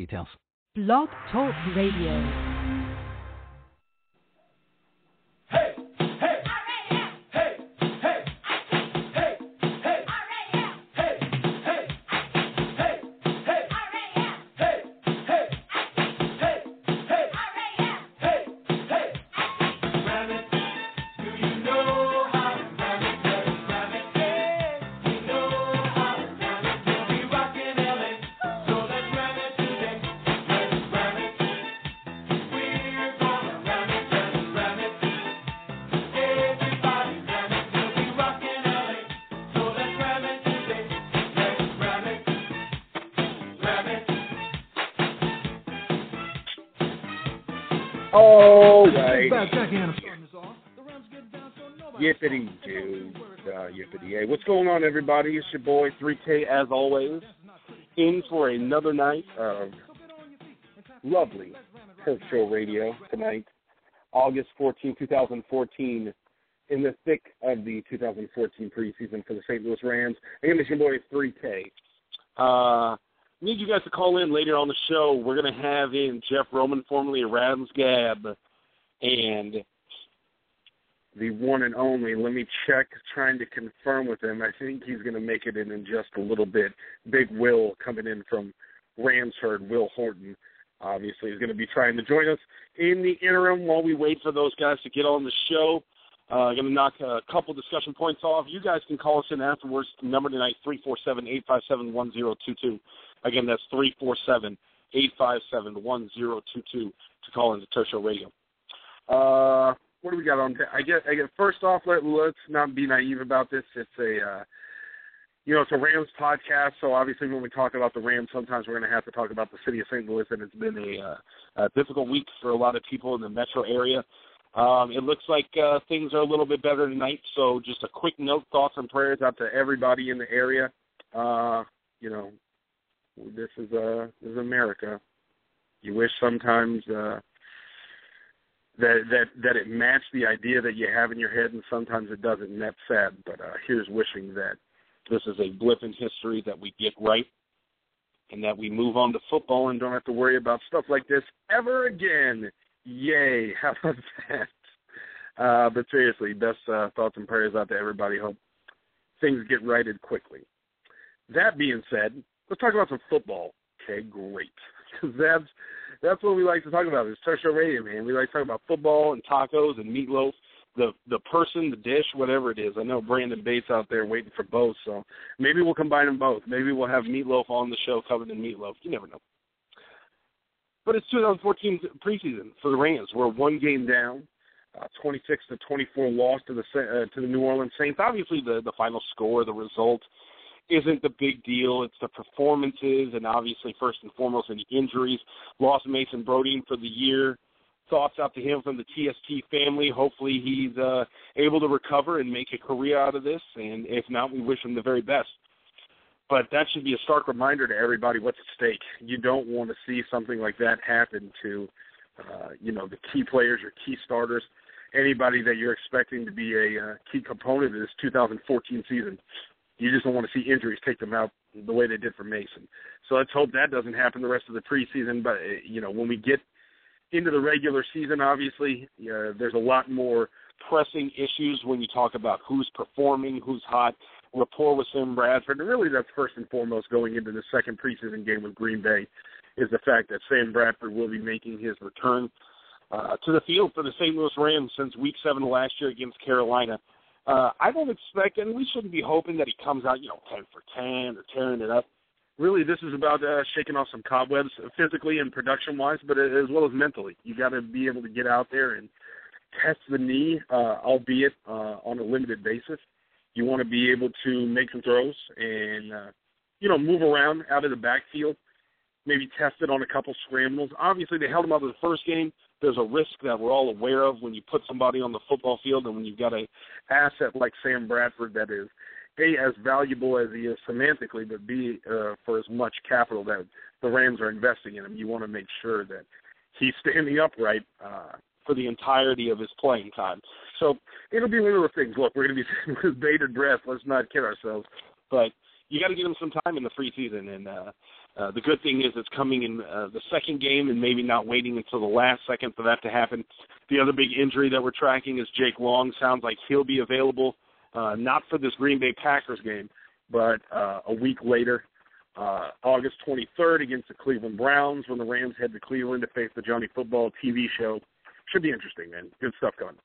details. Blog Talk Radio. All right. Yippity dude. Uh, yippity yay. What's going on, everybody? It's your boy 3K, as always, in for another night of lovely Turf Show Radio tonight, August 14, 2014, in the thick of the 2014 preseason for the St. Louis Rams. Again, it's your boy 3K. Uh, need you guys to call in later on the show. We're going to have in Jeff Roman, formerly of Rams Gab, and the one and only. Let me check, trying to confirm with him. I think he's going to make it in in just a little bit. Big Will coming in from RamsHerd, Will Horton. Obviously, is going to be trying to join us in the interim while we wait for those guys to get on the show. Uh, going to knock a couple discussion points off. You guys can call us in afterwards. Number tonight, three four seven eight five seven one zero two two. Again, that's three four seven eight five seven one zero two two to call into Show Radio. Uh, what do we got on? I get. I get. First off, let, let's not be naive about this. It's a, uh, you know, it's a Rams podcast. So obviously, when we talk about the Rams, sometimes we're going to have to talk about the city of St. Louis, and it's been a, uh, a difficult week for a lot of people in the metro area. Um, it looks like uh, things are a little bit better tonight. So just a quick note, thoughts and prayers out to everybody in the area. Uh, you know, this is uh, this is America. You wish sometimes uh, that that that it matched the idea that you have in your head, and sometimes it doesn't, and that's sad. But uh, here's wishing that this is a blip in history that we get right, and that we move on to football and don't have to worry about stuff like this ever again. Yay! How about that? Uh, but seriously, best uh, thoughts and prayers out to everybody. Hope things get righted quickly. That being said, let's talk about some football. Okay, great. Because that's that's what we like to talk about. It's Show Radio, man. We like to talk about football and tacos and meatloaf. The the person, the dish, whatever it is. I know Brandon Bates out there waiting for both, so maybe we'll combine them both. Maybe we'll have meatloaf on the show covered in meatloaf. You never know. But it's 2014 preseason for the Rams. We're one game down, uh, 26 to 24 loss to the uh, to the New Orleans Saints. Obviously, the the final score, the result, isn't the big deal. It's the performances, and obviously, first and foremost, any injuries. Lost Mason Brodin for the year. Thoughts out to him from the TST family. Hopefully, he's uh, able to recover and make a career out of this. And if not, we wish him the very best. But that should be a stark reminder to everybody what's at stake. You don't want to see something like that happen to, uh, you know, the key players or key starters, anybody that you're expecting to be a uh, key component of this 2014 season. You just don't want to see injuries take them out the way they did for Mason. So let's hope that doesn't happen the rest of the preseason. But uh, you know, when we get into the regular season, obviously, uh, there's a lot more pressing issues when you talk about who's performing, who's hot, rapport with Sam Bradford. And really, that's first and foremost going into the second preseason game with Green Bay is the fact that Sam Bradford will be making his return uh, to the field for the St. Louis Rams since Week Seven last year against Carolina. Uh, I don't expect, and we shouldn't be hoping that he comes out, you know, ten for ten or tearing it up. Really, this is about uh, shaking off some cobwebs, physically and production-wise, but as well as mentally. You got to be able to get out there and test the knee, uh, albeit uh, on a limited basis. You want to be able to make some throws and uh, you know move around out of the backfield. maybe test it on a couple scrambles. Obviously, they held him out of the first game. There's a risk that we're all aware of when you put somebody on the football field, and when you've got a asset like Sam Bradford that is a as valuable as he is semantically, but b uh, for as much capital that the Rams are investing in him. You want to make sure that he's standing upright uh, for the entirety of his playing time. So it'll be one of those things. Look, we're going to be with bated breath. Let's not kid ourselves, but you got to give him some time in the free preseason. And uh, uh, the good thing is it's coming in uh, the second game, and maybe not waiting until the last second for that to happen. The other big injury that we're tracking is Jake Long. Sounds like he'll be available, uh, not for this Green Bay Packers game, but uh, a week later. Uh, August 23rd against the Cleveland Browns when the Rams head to Cleveland to face the Johnny Football TV show. Should be interesting, man. Good stuff going.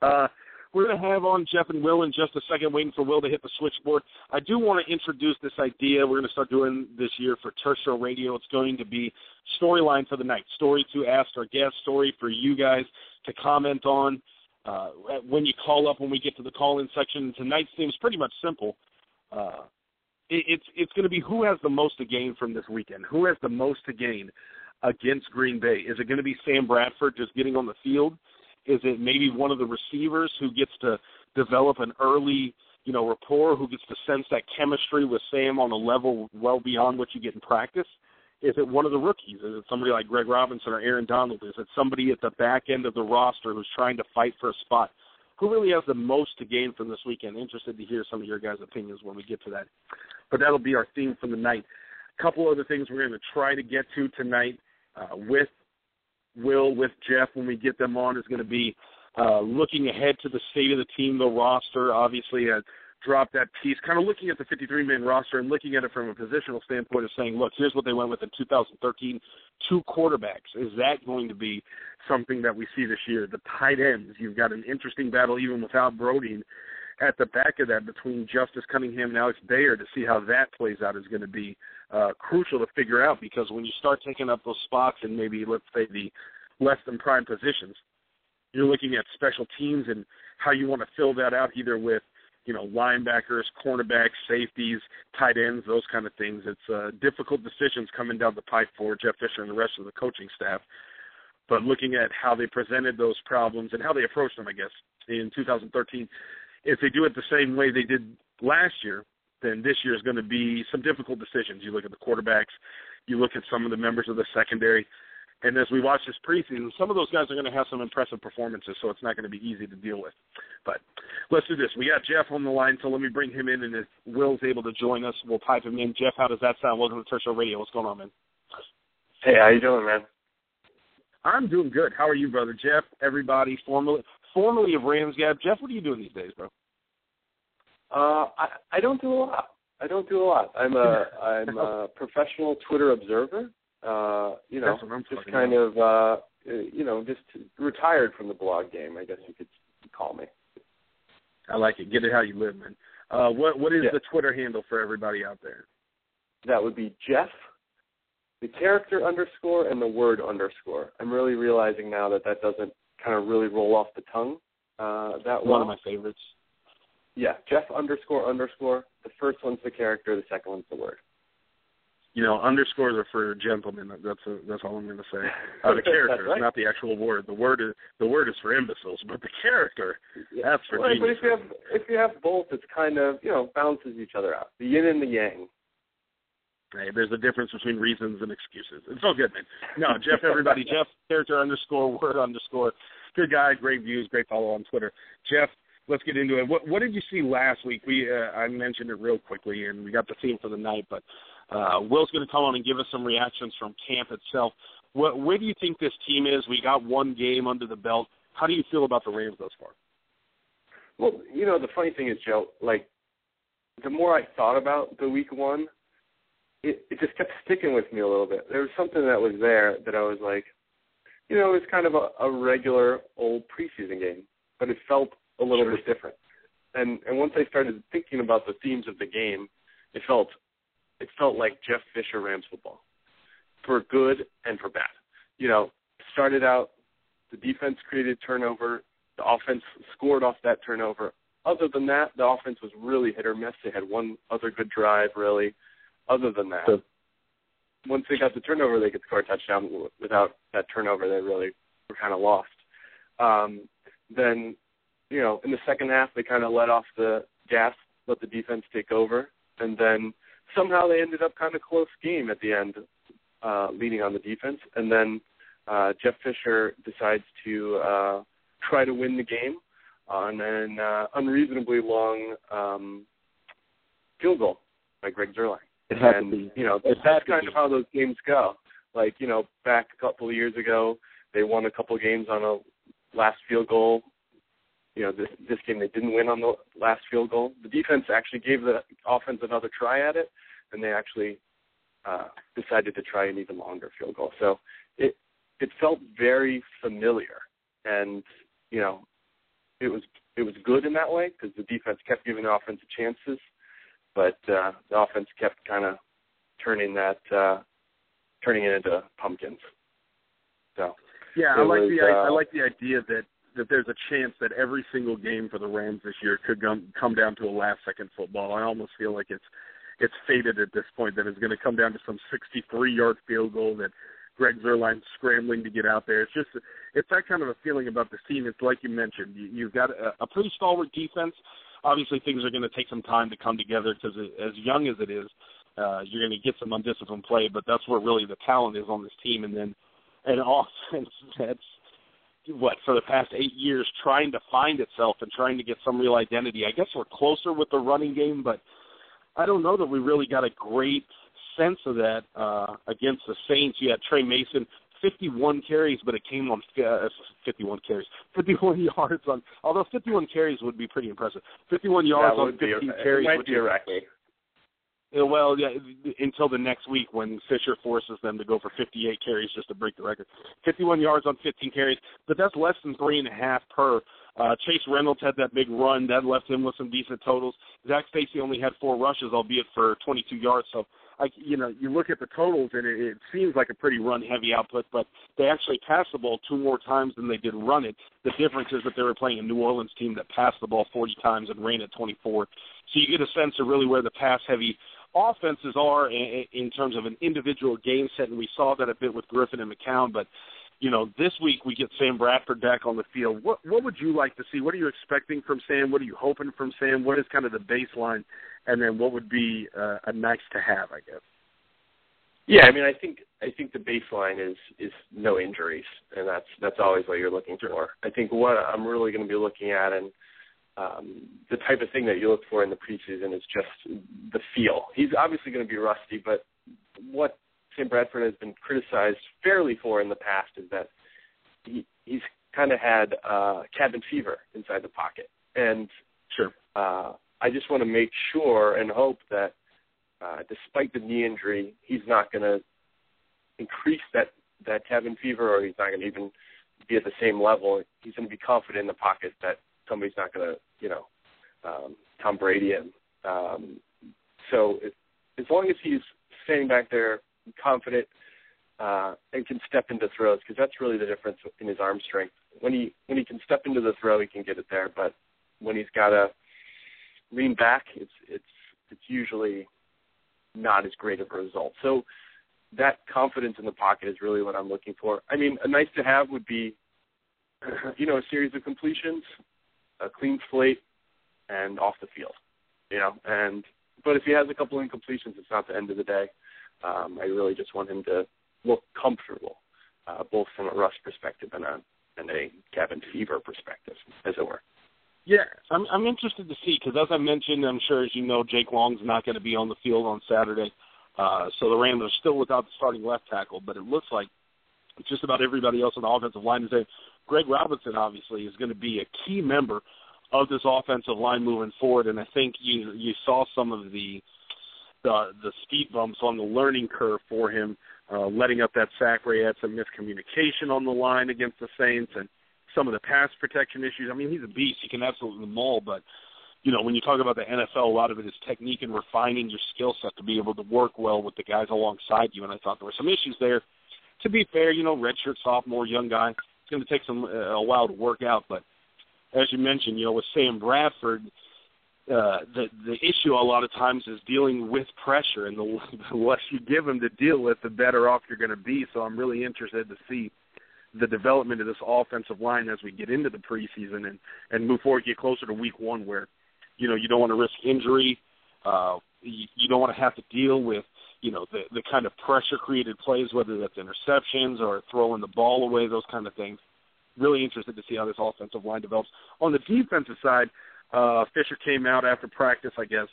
Uh, we're going to have on Jeff and Will in just a second, waiting for Will to hit the switchboard. I do want to introduce this idea we're going to start doing this year for Turf Show Radio. It's going to be storyline for the night, story to ask our guest, story for you guys to comment on. Uh, when you call up, when we get to the call-in section, tonight's theme is pretty much simple. Uh, it, it's it's going to be who has the most to gain from this weekend. Who has the most to gain against Green Bay? Is it going to be Sam Bradford just getting on the field? Is it maybe one of the receivers who gets to develop an early, you know, rapport, who gets to sense that chemistry with Sam on a level well beyond what you get in practice? Is it one of the rookies? Is it somebody like Greg Robinson or Aaron Donald? Is it somebody at the back end of the roster who's trying to fight for a spot? Who really has the most to gain from this weekend? Interested to hear some of your guys' opinions when we get to that. But that'll be our theme for the night. A couple other things we're going to try to get to tonight uh, with Will with Jeff when we get them on is going to be uh, looking ahead to the state of the team, the roster. Obviously, uh, dropped that piece, kind of looking at the 53-man roster and looking at it from a positional standpoint of saying, look, here's what they went with in 2013, two quarterbacks. Is that going to be something that we see this year? The tight ends, you've got an interesting battle even without Brody at the back of that between Justice Cunningham and Alex Bayer to see how that plays out is going to be uh, crucial to figure out because when you start taking up those spots and maybe let's say the less than prime positions, you're looking at special teams and how you want to fill that out either with you know linebackers, cornerbacks, safeties, tight ends, those kind of things. It's uh, difficult decisions coming down the pipe for Jeff Fisher and the rest of the coaching staff. But looking at how they presented those problems and how they approached them, I guess in 2013, if they do it the same way they did last year, then this year is going to be some difficult decisions. You look at the quarterbacks, you look at some of the members of the secondary, and as we watch this preseason, some of those guys are going to have some impressive performances, so it's not going to be easy to deal with. But let's do this. We got Jeff on the line, so let me bring him in, and if Will's able to join us, we'll pipe him in. Jeff, how does that sound? Welcome to Turf Show Radio. What's going on, man? Hey, how you doing, man? I'm doing good. How are you, brother? Jeff, everybody, formerly formerly of Rams Gab. Jeff, what are you doing these days, bro? Uh, I I don't do a lot. I don't do a lot. I'm a I'm a professional Twitter observer. Uh, you know, just kind about. of uh, you know, just retired from the blog game. I guess you could call me. I like it. Get it how you live, man. Uh, what what is Yeah. the Twitter handle for everybody out there? That would be Jeff, the character underscore and the word underscore. I'm really realizing now that that doesn't kind of really roll off the tongue. Uh, that One of my favorites. Yeah, Jeff underscore underscore. The first one's the character. The second one's the word. You know, underscores are for gentlemen. That's a, that's all I'm going to say. Uh, the character, right. not the actual word. The word is the word is for imbeciles, but the character that's for Right, but if you have if you have both, it's kind of you know balances each other out. The yin and the yang. Hey, there's a difference between reasons and excuses. It's all good, man. No, Jeff, everybody, Jeff, character underscore, word underscore. Good guy, great views, great follow on Twitter. Jeff, let's get into it. What, what did you see last week? We uh, I mentioned it real quickly, and we got the theme for the night, but uh, Will's going to come on and give us some reactions from camp itself. What, where do you think this team is? We got one game under the belt. How do you feel about the Rams thus far? Well, you know the funny thing is, Joe. Like the more I thought about the week one, it it just kept sticking with me a little bit. There was something that was there that I was like, you know, it was kind of a, a regular old preseason game, but it felt a little Sure. bit different. And and once I started thinking about the themes of the game, it felt it felt like Jeff Fisher Rams football, for good and for bad. You know, started out the defense created turnover, the offense scored off that turnover. Other than that, the offense was really hit or miss. They had one other good drive, really. Other than that, The- once they got the turnover, they could score a touchdown. Without that turnover, they really were kind of lost. Um, then, you know, in the second half, they kind of let off the gas, let the defense take over, and then somehow they ended up kind of close game at the end, uh, leading on the defense. And then uh, Jeff Fisher decides to uh, try to win the game on an uh, unreasonably long um, field goal by Greg had and you know It that's kind be. of how those games go. Like you know, back a couple of years ago, they won a couple of games on a last field goal. You know, this this game they didn't win on the last field goal. The defense actually gave the offense another try at it, and they actually uh, decided to try an even longer field goal. So it it felt very familiar, and you know, it was it was good in that way because the defense kept giving the offense chances, but uh, the offense kept kind of turning that uh, turning it into pumpkins. So Yeah, I like was, the I uh, like the idea that that there's a chance that every single game for the Rams this year could come come down to a last second football. I almost feel like it's it's fated at this point that it's going to come down to some 63 yard field goal that Greg Zuerlein's scrambling to get out there. It's just it's that kind of a feeling about this team. It's like you mentioned, you, you've got a, a pretty stalwart defense. Obviously, things are going to take some time to come together because as young as it is, uh, you're going to get some undisciplined play. But that's where really the talent is on this team. And then an offense that's what for the past eight years trying to find itself and trying to get some real identity. I guess we're closer with the running game, but I don't know that we really got a great sense of that uh, against the Saints. You had Tre Mason, 51 carries, but it came on uh, 51 carries, 51 yards on. Although 51 carries would be pretty impressive. 51 yards on 15 a, carries. which be a record. Well, yeah, until the next week when Fisher forces them to go for 58 carries just to break the record. 51 yards on 15 carries, but that's less than three and a half per. Uh, Chase Reynolds had that big run that left him with some decent totals. Zac Stacy only had four rushes, albeit for 22 yards. So, I, you know, you look at the totals and it, it seems like a pretty run-heavy output, but they actually passed the ball two more times than they did run it. The difference is that they were playing a New Orleans team that passed the ball 40 times and ran it 24. So you get a sense of really where the pass-heavy offenses are in, in terms of an individual game set, and we saw that a bit with Griffin and McCown. But you know, this week we get Sam Bradford back on the field. What what would you like to see? What are you expecting from Sam? What are you hoping from Sam? What is kind of the baseline, and then what would be uh, a nice to have? I guess. Yeah, I mean, I think I think the baseline is is no injuries, and that's that's always what you're looking for. I think what I'm really going to be looking at, and um, the type of thing that you look for in the preseason is just the feel. He's obviously going to be rusty, but what Sam Bradford has been criticized fairly for in the past is that he he's kind of had uh, cabin fever inside the pocket, and Sure. uh, I just want to make sure and hope that uh, despite the knee injury, he's not going to increase that that cabin fever, or he's not going to even be at the same level. He's going to be confident in the pocket that somebody's not going to, you know, um, Tom Brady him. Um, so it, as long as he's standing back there, confident, uh, and can step into throws, because that's really the difference in his arm strength. When he when he can step into the throw, he can get it there. But when he's got to lean back, it's it's it's usually not as great of a result. So that confidence in the pocket is really what I'm looking for. I mean, a nice to have would be, you know, a series of completions, a clean slate, and off the field. You know, and but if he has a couple incompletions, it's not the end of the day. Um, I really just want him to look comfortable, uh, both from a rush perspective and a and a cabin fever perspective, as it were. Yeah, I'm I'm interested to see because as I mentioned, I'm sure as you know, Jake Long's not going to be on the field on Saturday, uh, so the Rams are still without the starting left tackle. But it looks like just about everybody else on the offensive line is there. Greg Robinson obviously is going to be a key member of this offensive line moving forward, and I think you you saw some of the the the speed bumps on the learning curve for him, uh, letting up that sack where he had some miscommunication on the line against the Saints and some of the pass protection issues. I mean, he's a beast. He can absolutely maul, but you know, when you talk about the NFL, a lot of it is technique and refining your skill set to be able to work well with the guys alongside you. And I thought there were some issues there. To be fair, you know, redshirt sophomore, young guy, it's going to take some uh, a while to work out. But as you mentioned, you know, with Sam Bradford, uh, the the issue a lot of times is dealing with pressure, and the, the less you give them to deal with, the better off you're going to be. So I'm really interested to see the development of this offensive line as we get into the preseason and and move forward, get closer to week one, where you know you don't want to risk injury, uh, you, you don't want to have to deal with you know the the kind of pressure created plays, whether that's interceptions or throwing the ball away, those kind of things. Really interested to see how this offensive line develops. On the defensive side, uh, Fisher came out after practice, I guess,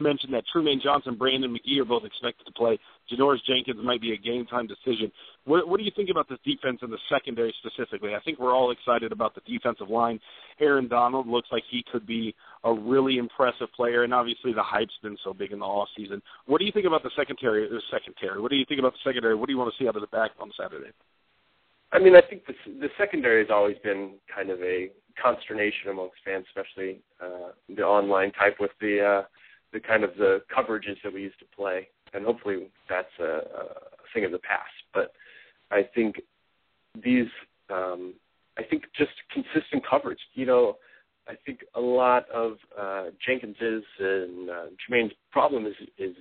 mentioned that Trumaine Johnson, Brandon McGee are both expected to play. Janoris Jenkins might be a game time decision. What, what do you think about this defense and the secondary specifically? I think we're all excited about the defensive line. Aaron Donald looks like he could be a really impressive player, and obviously the hype's been so big in the off season. What do you think about the secondary? The secondary. What do you think about the secondary? What do you want to see out of the back on Saturday? I mean, I think the the secondary has always been kind of a consternation amongst fans, especially uh, the online type with the uh, the kind of the coverages that we used to play, and hopefully that's a, a thing of the past. But I think these, um, I think just consistent coverage. You know, I think a lot of uh, Jenkins's and uh, Jermaine's problem is is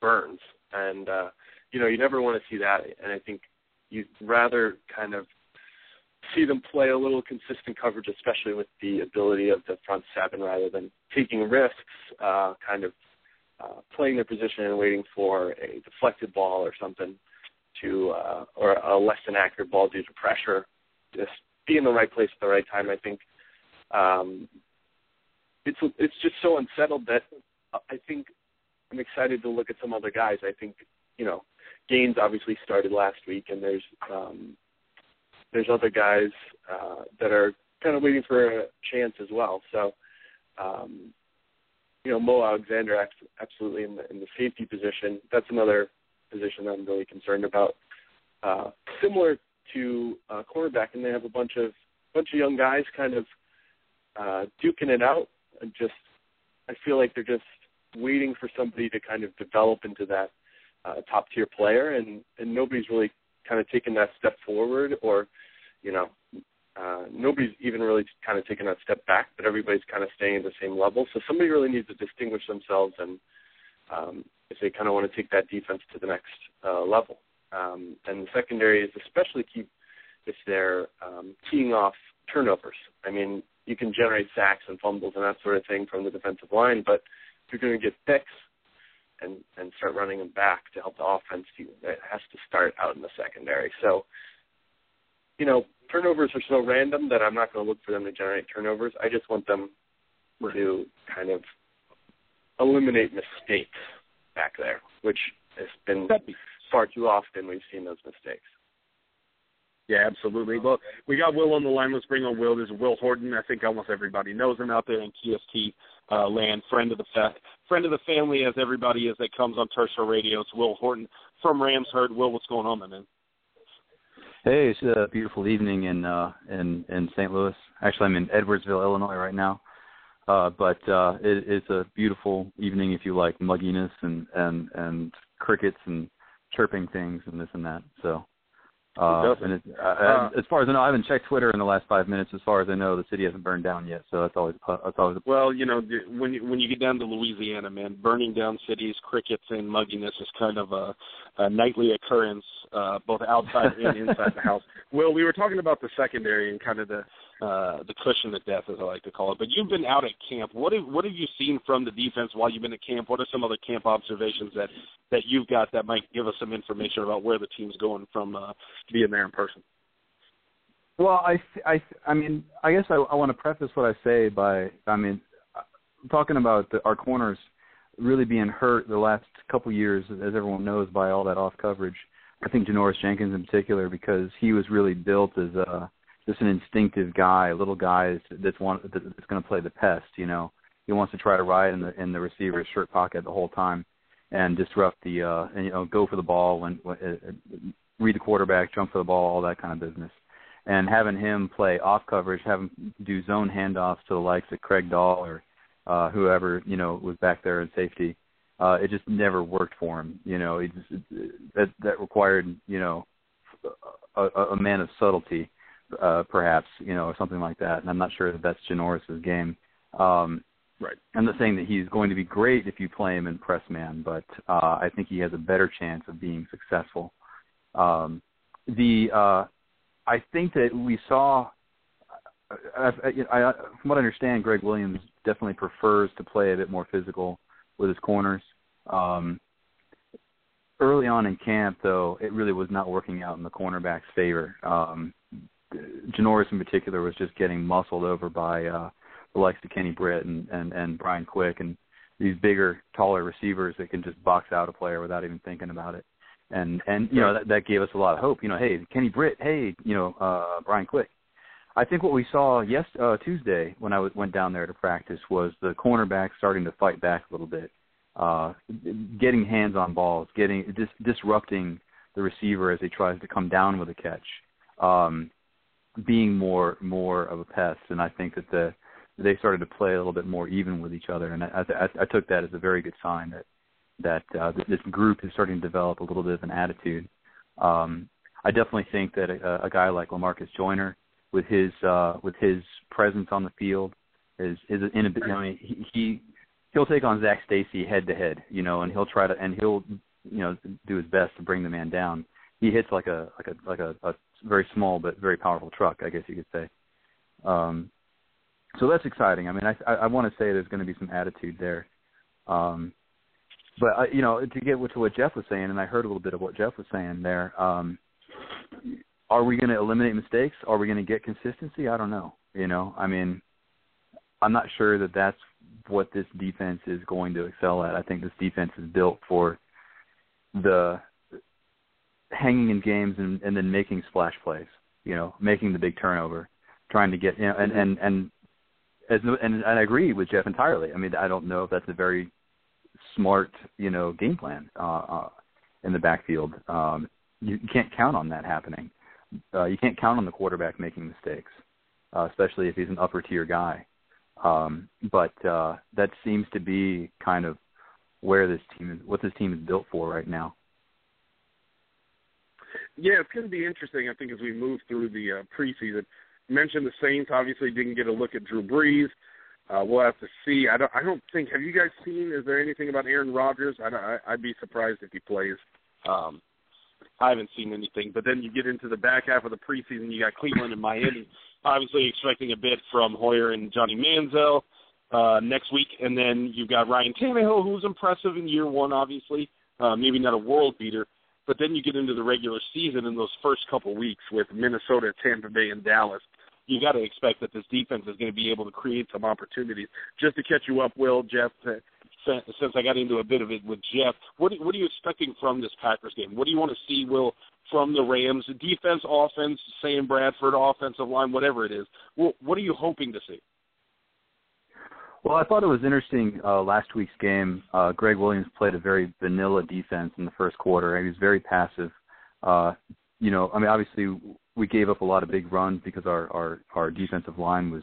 burns, and uh, you know you never want to see that. And I think you'd rather kind of see them play a little consistent coverage, especially with the ability of the front seven, rather than taking risks, uh, kind of uh, playing their position and waiting for a deflected ball or something to, uh, or a less than accurate ball due to pressure. Just be in the right place at the right time. I think um, it's it's just so unsettled that I think I'm excited to look at some other guys. I think you know Gaines obviously started last week, and there's um, there's other guys uh, that are kind of waiting for a chance as well. So, um, you know, Mo Alexander absolutely in the in the safety position. That's another position I'm really concerned about. Uh, similar to uh, cornerback, and they have a bunch of bunch of young guys kind of uh, duking it out. And just, I feel like they're just waiting for somebody to kind of develop into that uh, top tier player, and and nobody's really kind of taken that step forward or you know uh, nobody's even really kind of taken that step back, but everybody's kind of staying at the same level. So somebody really needs to distinguish themselves, and um, if they kind of want to take that defense to the next uh, level. Um, and the secondary is especially key if they're um, keying off turnovers. I mean, you can generate sacks and fumbles and that sort of thing from the defensive line, but if you're going to get picks and and start running them back to help the offense, it has to start out in the secondary. So you know, turnovers are so random that I'm not going to look for them to generate turnovers. I just want them to kind of eliminate mistakes back there, which has been far too often we've seen those mistakes. Yeah, absolutely. Well, we got Will on the line. Let's bring on Will. There's Will Horton. I think almost everybody knows him out there in TST uh, land. Friend of the fa- friend of the family, as everybody is that comes on Show Radio. It's Will Horton from Ramsherd. Will, what's going on, man? Hey, it's a beautiful evening in uh in in St. Louis. Actually, I'm in Edwardsville, Illinois right now. Uh but uh it, it's a beautiful evening if you like mugginess and and and crickets and chirping things and this and that. So uh, and it, uh, uh, as far as I know, I haven't checked Twitter in the last five minutes. As far as I know, the city hasn't burned down yet, so that's always that's always. A... Well, you know, when you, when you get down to Louisiana, man, burning down cities, crickets, and mugginess is kind of a, a nightly occurrence, uh, both outside and inside the house. Well, we were talking about the secondary and kind of the uh, the cushion of death, as I like to call it. But you've been out at camp. What have what have you seen from the defense while you've been at camp? What are some other camp observations that that you've got that might give us some information about where the team's going from uh, being there in person? Well, I I I mean, I guess I, I want to preface what I say by I mean, talking about the, our corners really being hurt the last couple years, as everyone knows, by all that off coverage. I think Janoris Jenkins in particular because he was really built as a just an instinctive guy, a little guy that's want that's going to play the pest. You know, he wants to try to ride in the in the receiver's shirt pocket the whole time and disrupt the uh and you know go for the ball when, when uh, read the quarterback, jump for the ball, all that kind of business. And having him play off coverage, him do zone handoffs to the likes of Craig Dahl or uh whoever you know was back there in safety, uh it just never worked for him. You know, it just that that required you know a, a man of subtlety uh, perhaps, you know, or something like that. And I'm not sure that that's Janoris's game. Um, Right. I'm not saying that he's going to be great if you play him in press man, but uh, I think he has a better chance of being successful. Um, the uh, I think that we saw. I, I, I, from what I understand, Gregg Williams definitely prefers to play a bit more physical with his corners. Um, early on in camp, though, it really was not working out in the cornerback's favor. Um, Janoris, in particular, was just getting muscled over by uh, the likes of Kenny Britt and, and, and Brian Quick and these bigger, taller receivers that can just box out a player without even thinking about it. And and you know that, that gave us a lot of hope. You know, hey, Kenny Britt, hey, you know, uh, Brian Quick. I think what we saw yes uh, Tuesday when I w- went down there to practice was the cornerback starting to fight back a little bit, uh, getting hands on balls, getting dis- disrupting the receiver as he tries to come down with a catch, um, being more more of a pest. And I think that the they started to play a little bit more even with each other, and I, I, I took that as a very good sign that that uh, this group is starting to develop a little bit of an attitude. Um, I definitely think that a, a guy like Lamarcus Joyner, with his uh, with his presence on the field, is his inability, I mean, he, he he'll take on Zac Stacy head to head, you know, and he'll try to and he'll you know do his best to bring the man down. He hits like a like a like a, a very small but very powerful truck, I guess you could say. Um, so that's exciting. I mean, I I, I want to say there's going to be some attitude there. Um, but uh, you know, to get to what Jeff was saying, and I heard a little bit of what Jeff was saying there. Um, are we going to eliminate mistakes? Are we going to get consistency? I don't know. You know, I mean, I'm not sure that that's what this defense is going to excel at. I think this defense is built for the hanging in games and, and then making splash plays. You know, making the big turnover, trying to get you know, and and and as and, and I agree with Jeff entirely. I mean, I don't know if that's a very smart, you know, game plan uh, uh, in the backfield. Um, you, you can't count on that happening. Uh, you can't count on the quarterback making mistakes, uh, especially if he's an upper tier guy. Um, but uh, that seems to be kind of where this team is, what this team is built for right now. Yeah, it's going to be interesting. I think as we move through the uh, preseason, mentioned the Saints obviously didn't get a look at Drew Brees. Uh, we'll have to see. I don't. I don't think. Have you guys seen? Is there anything about Aaron Rodgers? I, I I'd be surprised if he plays. Um, I haven't seen anything. But then you get into the back half of the preseason. You got Cleveland and Miami. Obviously, expecting a bit from Hoyer and Johnny Manziel uh, next week, and then you've got Ryan Tannehill, who's impressive in year one. Obviously, uh, maybe not a world beater. But then you get into the regular season in those first couple weeks with Minnesota, Tampa Bay, and Dallas you got to expect that this defense is going to be able to create some opportunities. Just to catch you up, Will, Jeff, uh, since I got into a bit of it with Jeff, what, what are you expecting from this Packers game? What do you want to see, Will, from the Rams? Defense, offense, Sam Bradford, offensive line, whatever it is. What, what are you hoping to see? Well, I thought it was interesting uh, last week's game. Uh, Gregg Williams played a very vanilla defense in the first quarter. He was very passive. Uh, you know, I mean, obviously we gave up a lot of big runs because our our our defensive line was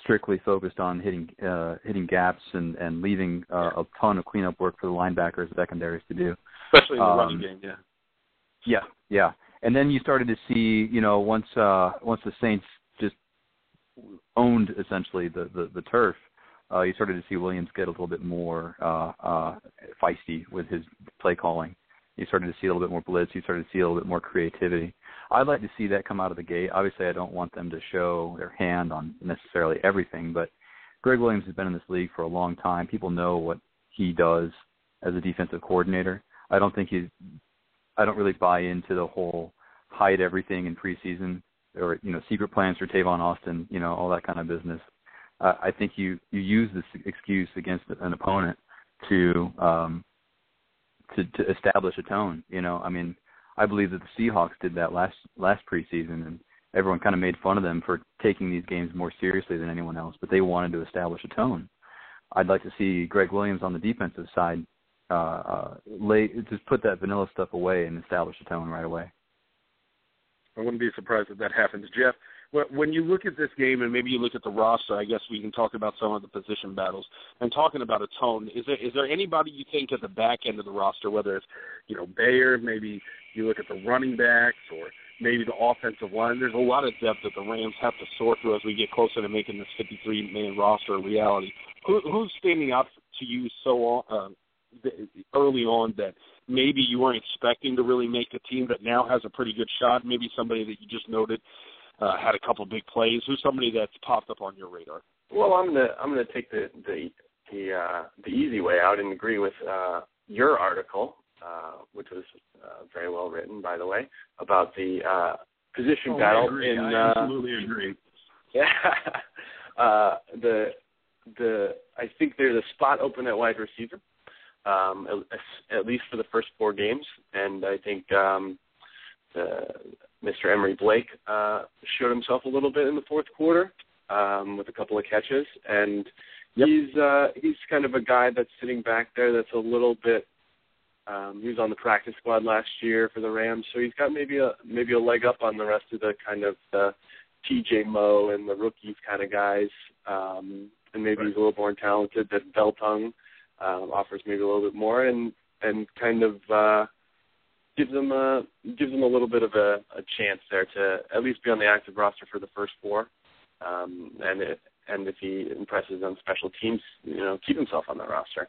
strictly focused on hitting uh hitting gaps and and leaving uh, a ton of cleanup work for the linebackers and secondaries to do especially in the um, running game yeah yeah yeah and then you started to see you know once uh once the saints just owned essentially the the, the turf uh you started to see williams get a little bit more uh uh feisty with his play calling you started to see a little bit more blitz you started to see a little bit more creativity I'd like to see that come out of the gate. Obviously, I don't want them to show their hand on necessarily everything, but Gregg Williams has been in this league for a long time. People know what he does as a defensive coordinator. I don't think he's. I don't really buy into the whole hide everything in preseason or you know secret plans for Tavon Austin, you know all that kind of business. Uh, I think you you use this excuse against an opponent to um, to to establish a tone. You know, I mean, I believe that the Seahawks did that last last preseason, and everyone kind of made fun of them for taking these games more seriously than anyone else. But they wanted to establish a tone. I'd like to see Gregg Williams on the defensive side uh, uh, lay just put that vanilla stuff away and establish a tone right away. I wouldn't be surprised if that happens, Jeff when you look at this game and maybe you look at the roster, I guess we can talk about some of the position battles and talking about a tone. Is there is there anybody you think at the back end of the roster, whether it's you know Bayer, maybe you look at the running backs or maybe the offensive line. There's a lot of depth that the Rams have to sort through as we get closer to making this 53 man roster a reality. who, who's standing out to you so uh, early on that maybe you weren't expecting to really make the team, but now has a pretty good shot? Maybe somebody that you just noted uh, had a couple big plays. Who's somebody that's popped up on your radar? Well, I'm gonna I'm gonna take the the the uh, the easy way out and agree with uh, your article, uh, which was uh, very well written, by the way, about the uh, position oh, battle I agree. in. I uh, absolutely agree. Yeah, uh, the the I think there's a spot open at wide receiver, um, at, at least for the first four games, and I think um, the, Mr. Emory Blake uh, showed himself a little bit in the fourth quarter um, with a couple of catches, and yep. he's uh, he's kind of a guy that's sitting back there that's a little bit. Um, he was on the practice squad last year for the Rams, so he's got maybe a maybe a leg up on the rest of the kind of the T.J. Moe and the rookies kind of guys, um, and maybe right. he's a little more talented. That Beltung um, offers maybe a little bit more, and and kind of uh, gives them a gives them a little bit of a, a chance there to at least be on the active roster for the first four. Um, and it, and if he impresses on special teams, you know, keep himself on the roster.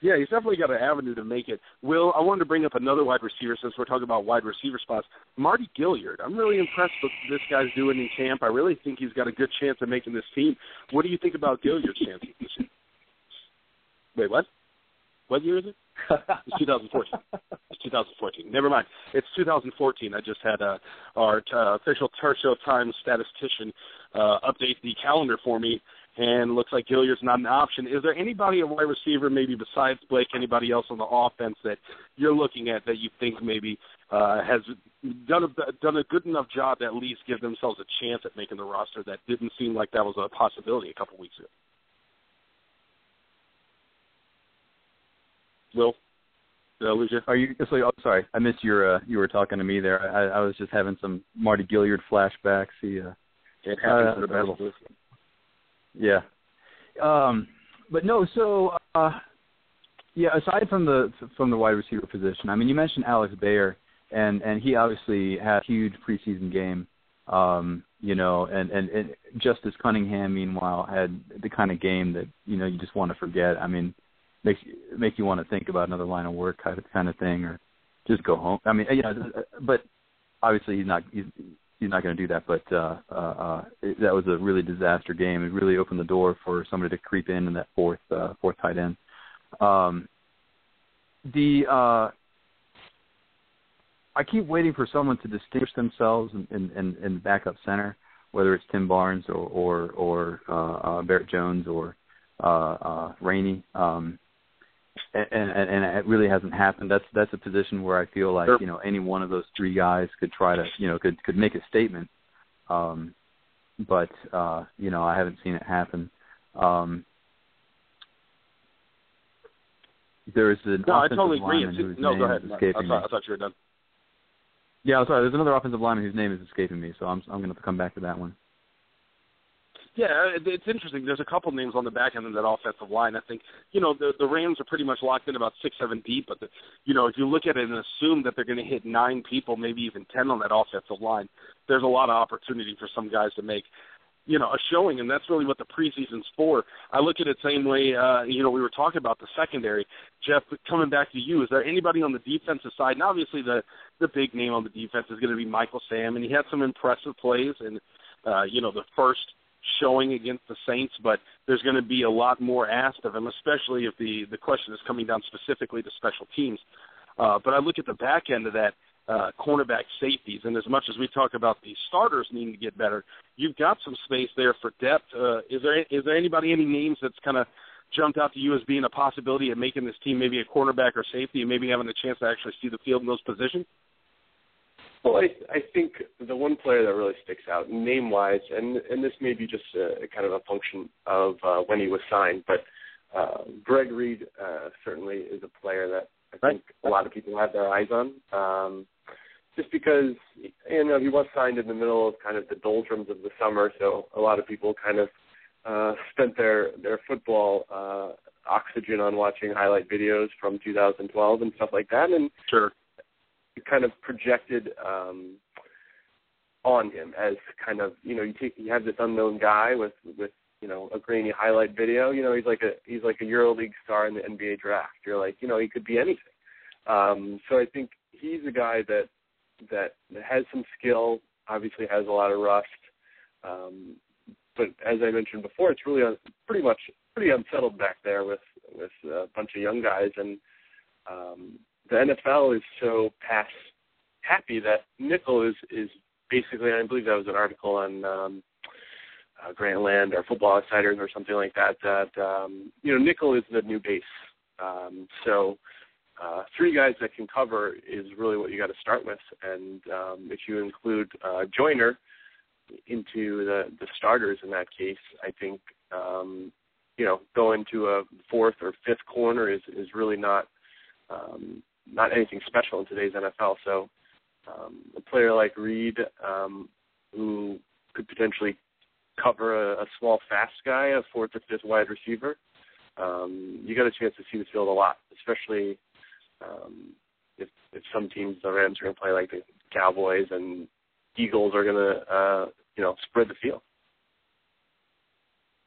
Yeah, he's definitely got an avenue to make it. Will, I wanted to bring up another wide receiver since we're talking about wide receiver spots. Mardy Gilyard. I'm really impressed with this guy's doing in camp. I really think he's got a good chance of making this team. What do you think about Gilyard's chances this year? Wait, what? What year is it? it's 2014. It's 2014. Never mind. It's 2014. I just had uh, our uh, official Turf Show Times statistician uh, update the calendar for me, and looks like Gilyard's not an option. Is there anybody a wide receiver, maybe besides Blake, anybody else on the offense that you're looking at that you think maybe uh, has done a done a good enough job to at least give themselves a chance at making the roster that didn't seem like that was a possibility a couple weeks ago? Will? Did I lose you? Are you? So, oh, sorry, I missed your. Uh, you were talking to me there. I, I was just having some Mardy Gilyard flashbacks. He. Uh, it happens uh, to the best. Yeah. Um, but no, so uh, yeah. Aside from the from the wide receiver position, I mean, you mentioned Alex Bayer, and and he obviously had a huge preseason game. Um, you know, and, and and Justice Cunningham, meanwhile, had the kind of game that you know you just want to forget. I mean, makes make you want to think about another line of work kind of kind of thing, or just go home. I mean, you know, but obviously he's not he's, he's not going to do that. But uh, uh, uh, it, that was a really disaster game. It really opened the door for somebody to creep in in that fourth uh, fourth tight end. Um, the uh, I keep waiting for someone to distinguish themselves in, in, in, in backup center, whether it's Tim Barnes or or, or uh, uh, Barrett Jones or uh, uh, Rhaney. Um, and, and and it really hasn't happened. That's that's a position where I feel like you know any one of those three guys could try to you know could could make a statement, um, but uh, you know I haven't seen it happen. Um, there is an no, offensive I totally agree. no, name go ahead. is escaping I thought, me. I thought you were done. Yeah, I'm sorry. There's another offensive lineman whose name is escaping me, so I'm I'm going to have to come back to that one. Yeah, it's interesting. There's a couple names on the back end of that offensive line. I think you know the the Rams are pretty much locked in about six, seven deep. But the, you know if you look at it and assume that they're going to hit nine people, maybe even ten on that offensive line, there's a lot of opportunity for some guys to make you know a showing, and that's really what the preseason's for. I look at it same way. Uh, you know, we were talking about the secondary. Jeff, coming back to you, is there anybody on the defensive side? And obviously, the the big name on the defense is going to be Michael Sam, and he had some impressive plays, and uh, you know the first showing against the Saints, but there's going to be a lot more asked of him, especially if the the question is coming down specifically to special teams. Uh, but I look at the back end of that uh, cornerback safeties, and as much as we talk about the starters needing to get better, you've got some space there for depth. Uh, is there is there anybody any names that's kind of jumped out to you as being a possibility of making this team maybe a cornerback or safety, and maybe having a chance to actually see the field in those positions? Well, I, I think the one player that really sticks out, name wise, and and this may be just a, kind of a function of uh, when he was signed, but uh, Greg Reid uh, certainly is a player that I think a lot of people have their eyes on. Um, just because you know he was signed in the middle of kind of the doldrums of the summer, so a lot of people kind of uh, spent their their football uh, oxygen on watching highlight videos from 2012 and stuff like that. And sure, kind of projected um, on him as kind of you know you take you have this unknown guy with with you know a grainy highlight video. You know, he's like a he's like a EuroLeague star in the NBA draft. You're like, you know, he could be anything. Um, so I think he's a guy that that has some skill. Obviously, has a lot of rust. Um, but as I mentioned before, it's really un- pretty much pretty unsettled back there with with a bunch of young guys, and um, the NFL is so pass happy that nickel is is basically. I believe that was an article on um, uh, Grantland or Football Outsiders or something like that. That um, you know, nickel is the new base. Um, so uh, three guys that can cover is really what you got to start with. And um, if you include uh, Joyner into the the starters in that case, I think um, you know going to a fourth or fifth corner is is really not um, not anything special in today's NFL. So um, a player like Reid, um, who could potentially cover a, a small, fast guy, a fourth or fifth wide receiver, um, you got a chance to see the field a lot, especially um, if if some teams, the Rams, are going to play like the Cowboys and Eagles are going to, uh, you know, spread the field.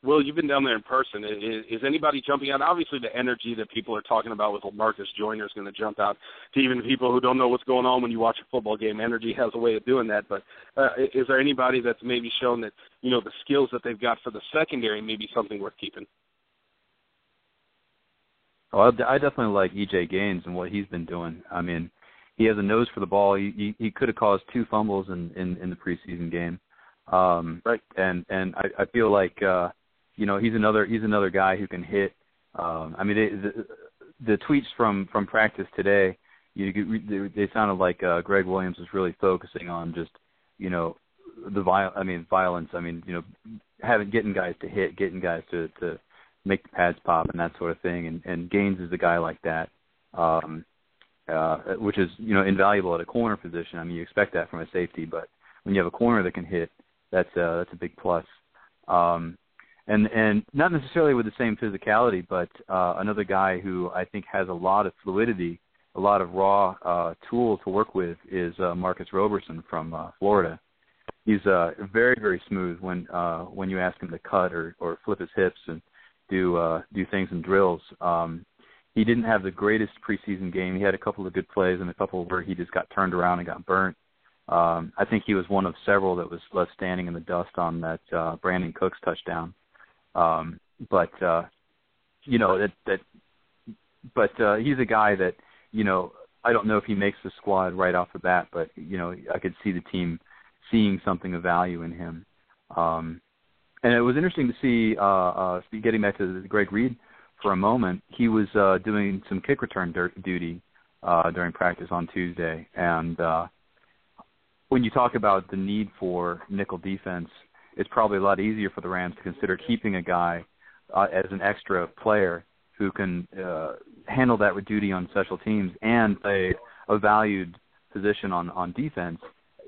Will, you've been down there in person. Is, is anybody jumping out? Obviously, the energy that people are talking about with Marcus Joyner is going to jump out to even people who don't know what's going on when you watch a football game. Energy has a way of doing that. But uh, is there anybody that's maybe shown that you know the skills that they've got for the secondary may be something worth keeping? Oh, I definitely like EJ Gaines and what he's been doing. I mean, he has a nose for the ball. He he, he could have caused two fumbles in in, in the preseason game. Um, right. And and I, I feel like uh, you know he's another he's another guy who can hit. Um, I mean, they, the, the tweets from from practice today, you they, sounded like uh, Gregg Williams was really focusing on just you know the viol I mean violence. I mean you know having getting guys to hit, getting guys to to make the pads pop and that sort of thing. And and Gaines is a guy like that. Um, uh, which is you know invaluable at a corner position. I mean, you expect that from a safety, but when you have a corner that can hit, that's uh, that's a big plus. Um, and and not necessarily with the same physicality, but uh, another guy who I think has a lot of fluidity, a lot of raw uh, tool to work with is uh, Marcus Roberson from uh, Florida. He's uh, very very smooth when uh, when you ask him to cut or or flip his hips and do uh, do things in drills. Um, he didn't have the greatest preseason game. He had a couple of good plays and a couple where he just got turned around and got burnt. Um, I think he was one of several that was left standing in the dust on that uh, Brandin Cooks touchdown. Um, but uh, you know that that, but uh, he's a guy that you know I don't know if he makes the squad right off the bat, but you know I could see the team seeing something of value in him. Um, and it was interesting to see, uh, uh, getting back to Greg Reid for a moment, he was uh, doing some kick return dur- duty uh, during practice on Tuesday. And uh, when you talk about the need for nickel defense, it's probably a lot easier for the Rams to consider keeping a guy uh, as an extra player who can uh, handle that with duty on special teams and play a valued position on on defense.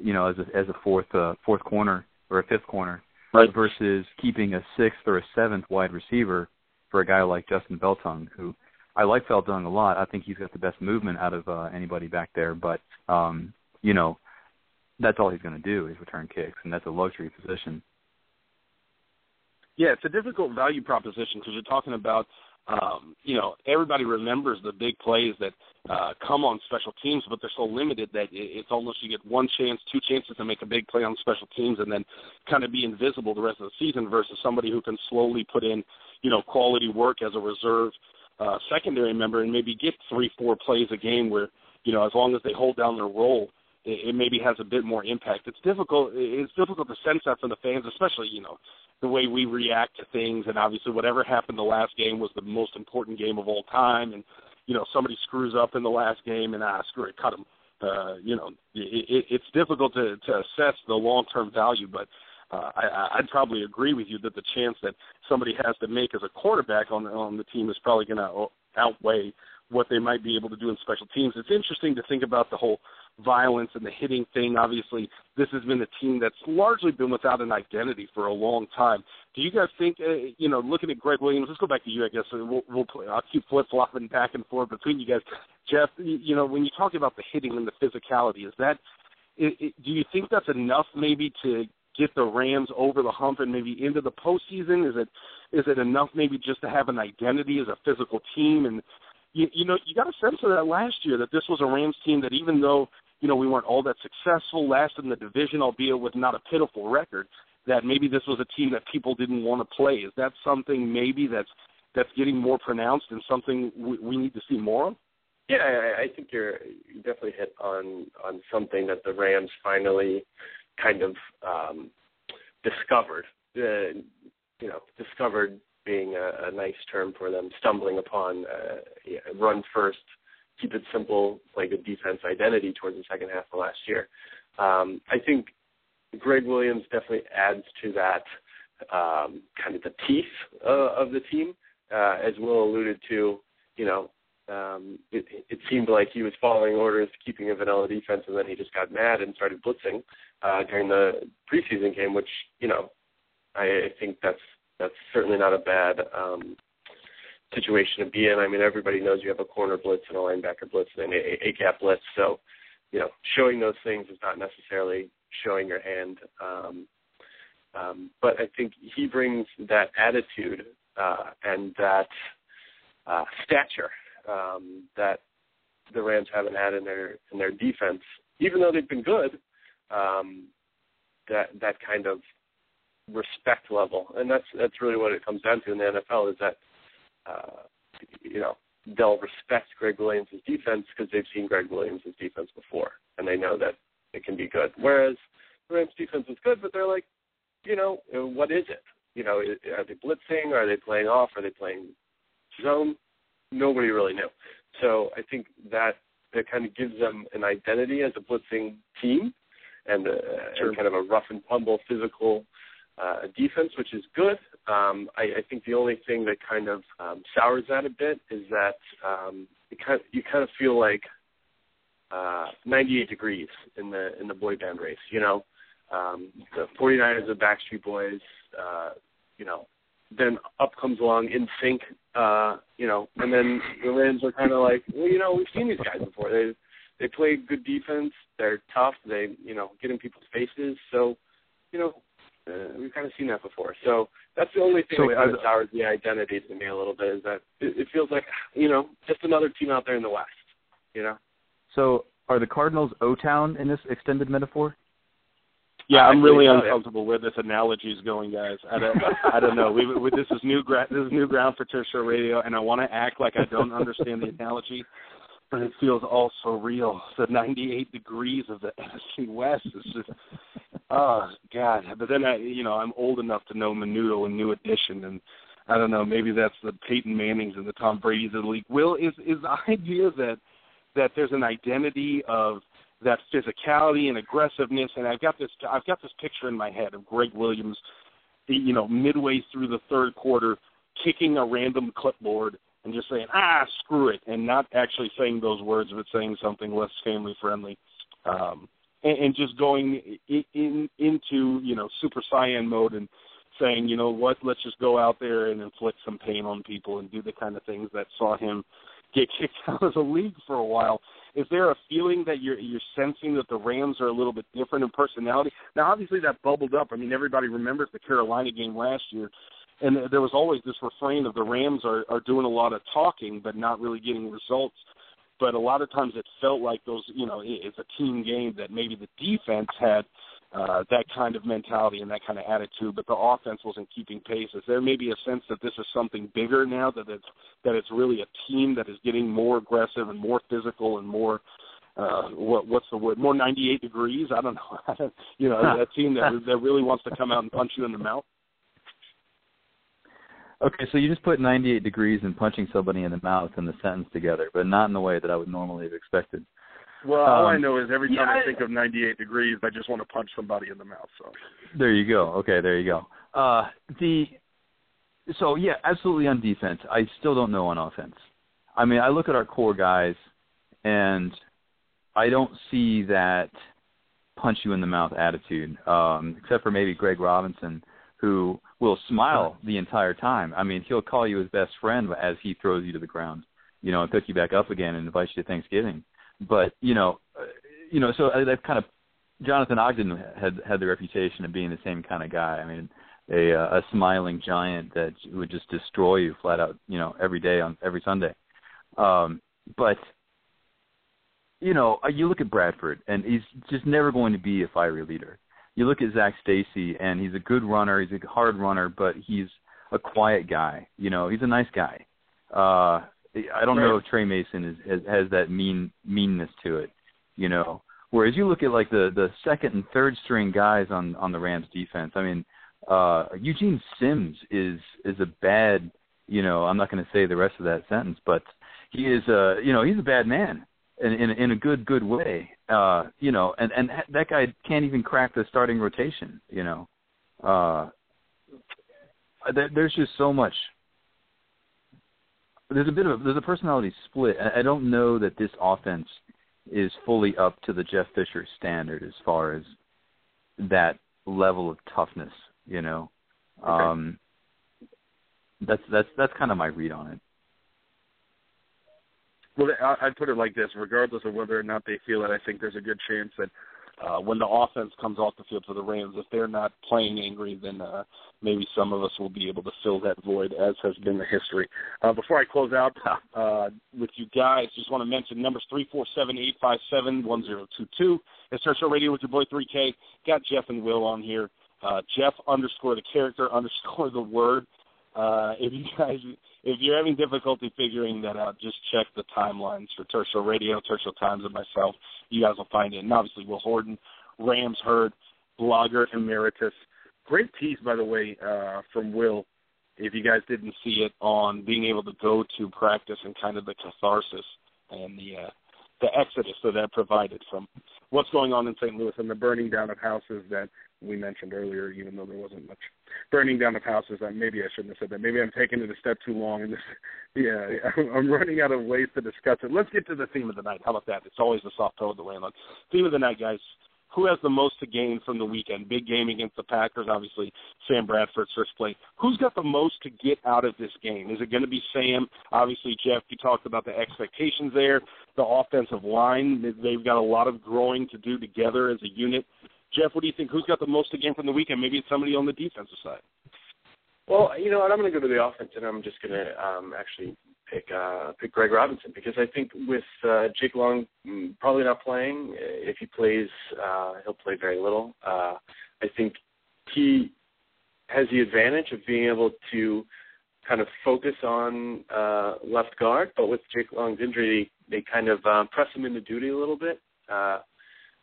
You know, as a as a fourth uh, fourth corner or a fifth corner right. versus keeping a sixth or a seventh wide receiver for a guy like Justin Veltung, who I like Veltung a lot. I think he's got the best movement out of uh, anybody back there, but um, you know, that's all he's going to do is return kicks, and that's a luxury position. Yeah, it's a difficult value proposition because you're talking about um, you know, everybody remembers the big plays that uh, come on special teams, but they're so limited that it's almost you get one chance, two chances to make a big play on special teams, and then kind of be invisible the rest of the season. Versus somebody who can slowly put in, you know, quality work as a reserve uh, secondary member and maybe get three, four plays a game where, you know, as long as they hold down their role, it, maybe has a bit more impact. It's difficult. It's difficult to sense that from the fans, especially you know the way we react to things. And obviously, whatever happened the last game was the most important game of all time. And you know, somebody screws up in the last game, and ah, screw it, cut them. Uh, you know, it, it, it's difficult to, to assess the long-term value, but uh, I, I'd probably agree with you that the chance that somebody has to make as a quarterback on on the team is probably going to outweigh what they might be able to do in special teams. It's interesting to think about the whole violence and the hitting thing. Obviously, this has been a team that's largely been without an identity for a long time. Do you guys think, uh, you know, looking at Gregg Williams, let's go back to you, I guess. We'll, we'll play, I'll keep flip flopping back and forth between you guys. Jeff, you know, when you talk about the hitting and the physicality, is that, it, it, do you think that's enough maybe to get the Rams over the hump and maybe into the postseason? Is it is it enough maybe just to have an identity as a physical team? And you, you know, you got a sense of that last year that this was a Rams team that even though you know we weren't all that successful, last in the division, albeit with not a pitiful record, that maybe this was a team that people didn't want to play. Is that something maybe that's that's getting more pronounced and something we, we need to see more of? Yeah, I, think you're you definitely hit on on something that the Rams finally kind of um, discovered. Uh, you know, discovered being a, a nice term for them, stumbling upon uh, yeah, run first, keep it simple, play good defense identity towards the second half of last year. Um, I think Gregg Williams definitely adds to that um, kind of the teeth uh, of the team. Uh, as Will alluded to, you know, um, it, it seemed like he was following orders, keeping a vanilla defense, and then he just got mad and started blitzing uh, during the preseason game, which you know, I think that's that's certainly not a bad um, situation to be in. I mean, everybody knows you have a corner blitz and a linebacker blitz and a, a gap blitz, so you know, showing those things is not necessarily showing your hand. Um, um, but I think he brings that attitude uh, and that uh, stature um, that the Rams haven't had in their in their defense, even though they've been good. Um, that that kind of respect level, and that's that's really what it comes down to in the NFL is that uh, you know they'll respect Gregg Williams' defense because they've seen Gregg Williams' defense before, and they know that it can be good. Whereas the Rams' defense is good, but they're like, you know, what is it? You know, are they blitzing? Are they playing off? Are they playing zone? nobody really knew. So I think that that kind of gives them an identity as a blitzing team and, uh, sure. and kind of a rough and tumble physical uh, defense, which is good. Um, I, I think the only thing that kind of um, sours that a bit is that um, you kind of, you kind of feel like uh, 98 degrees in the in the boy band race. You know, um, the 49ers, the Backstreet Boys, uh, you know, then up comes along NSYNC, uh, you know, and then the Rams are kind of like, well, you know, we've seen these guys before. They they play good defense. They're tough. They you know get in people's faces. So, you know, uh, we've kind of seen that before. So that's the only thing so, that kind of sours the identity to me a little bit is that it, it feels like you know just another team out there in the West. You know. So are the Cardinals O Town in this extended metaphor? Yeah, I'm really uncomfortable where this analogy is going, guys. I don't, I don't know. We, we, this is new ground. This is new ground for Turf Show Radio, and I want to act like I don't understand the analogy, but it feels all so real. The 98 degrees of the NFC West is just, oh God. But then I, you know, I'm old enough to know Menudo and New Edition, and I don't know. Maybe that's the Peyton Mannings and the Tom Brady's of the league. Will is is the idea that that there's an identity of that physicality and aggressiveness. And I've got this I've got this picture in my head of Gregg Williams, you know, midway through the third quarter, kicking a random clipboard and just saying ah screw it, and not actually saying those words, but saying something less family friendly. Um, and, and just going in, in into you know super saiyan mode and saying, you know what, let's just go out there and inflict some pain on people and do the kind of things that saw him get kicked out of the league for a while. Is there a feeling that you're you're sensing that the Rams are a little bit different in personality? Now, obviously, that bubbled up. I mean, everybody remembers the Carolina game last year, and there was always this refrain of the Rams are are doing a lot of talking but not really getting results. But a lot of times it felt like those, you know, it's a team game that maybe the defense had uh, that kind of mentality and that kind of attitude, but the offense wasn't keeping pace. Is there maybe a sense that this is something bigger now that it's that it's really a team that is getting more aggressive and more physical and more uh, what what's the word? More 98 degrees. I don't know. you know, a team that that really wants to come out and punch you in the mouth. Okay, so you just put 98 degrees and punching somebody in the mouth in the sentence together, but not in the way that I would normally have expected. Well, um, all I um, know is every time yeah, I think of 98 degrees, I just want to punch somebody in the mouth. So there you go. Okay, there you go. Uh, the so yeah, absolutely on defense. I still don't know on offense. I mean, I look at our core guys, and I don't see that punch you in the mouth attitude, um, except for maybe Greg Robinson, who will smile the entire time. I mean, he'll call you his best friend as he throws you to the ground, you know, and pick you back up again and invite you to Thanksgiving but you know, uh, you know, so I've kind of Jonathan Ogden had had the reputation of being the same kind of guy. I mean, a uh, a smiling giant that would just destroy you flat out, you know, every day on every Sunday. Um, but you know, uh, you look at Bradford, and he's just never going to be a fiery leader. You look at Zac Stacy, and he's a good runner. He's a hard runner, but he's a quiet guy. You know, he's a nice guy. Uh, I don't right. know if Tre Mason is, has, has that mean meanness to it. You know, whereas you look at like the the second and third string guys on on the Rams defense. I mean, uh, Eugene Sims is is a bad. You know, I'm not going to say the rest of that sentence, but he is a you know he's a bad man in in, in a good good way. Uh, you know, and and that guy can't even crack the starting rotation. You know, uh, there, there's just so much. There's a bit of there's a personality split. I, I don't know that this offense is fully up to the Jeff Fisher standard as far as that level of toughness. You know, okay. um, that's that's that's kind of my read on it. Well, I'd put it like this: regardless of whether or not they feel it, I think there's a good chance that uh, when the offense comes off the field for the Rams, if they're not playing angry, then uh, maybe some of us will be able to fill that void, as has been the history. Uh, before I close out uh, with you guys, just want to mention numbers three four seven eight five seven one zero two two. It's Turf Show Radio with your boy 3K. Got Jeff and Will on here. Uh, Jeff underscore the character underscore the word. Uh, if you guys if you're having difficulty figuring that out, just check the timelines for Turf Show Radio, Turf Show Times, and myself. You guys will find it. And obviously, Will Horton, RamsHerd, blogger emeritus. Great piece, by the way, uh, from Will. If you guys didn't see it, on being able to go to practice and kind of the catharsis and the uh, the exodus that that provided from what's going on in St. Louis and the burning down of houses that we mentioned earlier, even though there wasn't much burning down of houses. I, maybe I shouldn't have said that. Maybe I'm taking it a step too long. And this, yeah, I'm running out of ways to discuss it. Let's get to the theme of the night. How about that? It's always the soft toe of the landlord. Theme of the night, guys. Who has the most to gain from the weekend? Big game against the Packers, obviously. Sam Bradford's first play. Who's got the most to get out of this game? Is it going to be Sam? Obviously, Jeff, you talked about the expectations there. The offensive line, they've got a lot of growing to do together as a unit. Jeff, what do you think? Who's got the most to gain from the weekend? Maybe it's somebody on the defensive side. Well, you know what? I'm going to go to the offense, and I'm just going to um, actually pick uh, pick Greg Robinson because I think with uh, Jake Long mm, probably not playing, if he plays, uh, he'll play very little. Uh, I think he has the advantage of being able to kind of focus on uh, left guard, but with Jake Long's injury, they kind of um, press him into duty a little bit. Uh,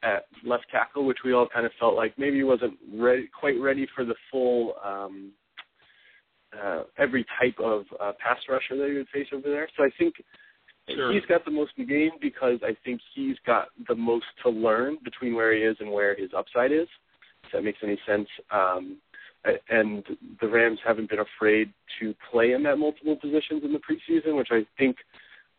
at left tackle, which we all kind of felt like maybe he wasn't ready, quite ready for the full um, uh, every type of uh, pass rusher that he would face over there. So I think sure. he's got the most to gain because I think he's got the most to learn between where he is and where his upside is. If that makes any sense. Um, and the Rams haven't been afraid to play him at multiple positions in the preseason, which I think,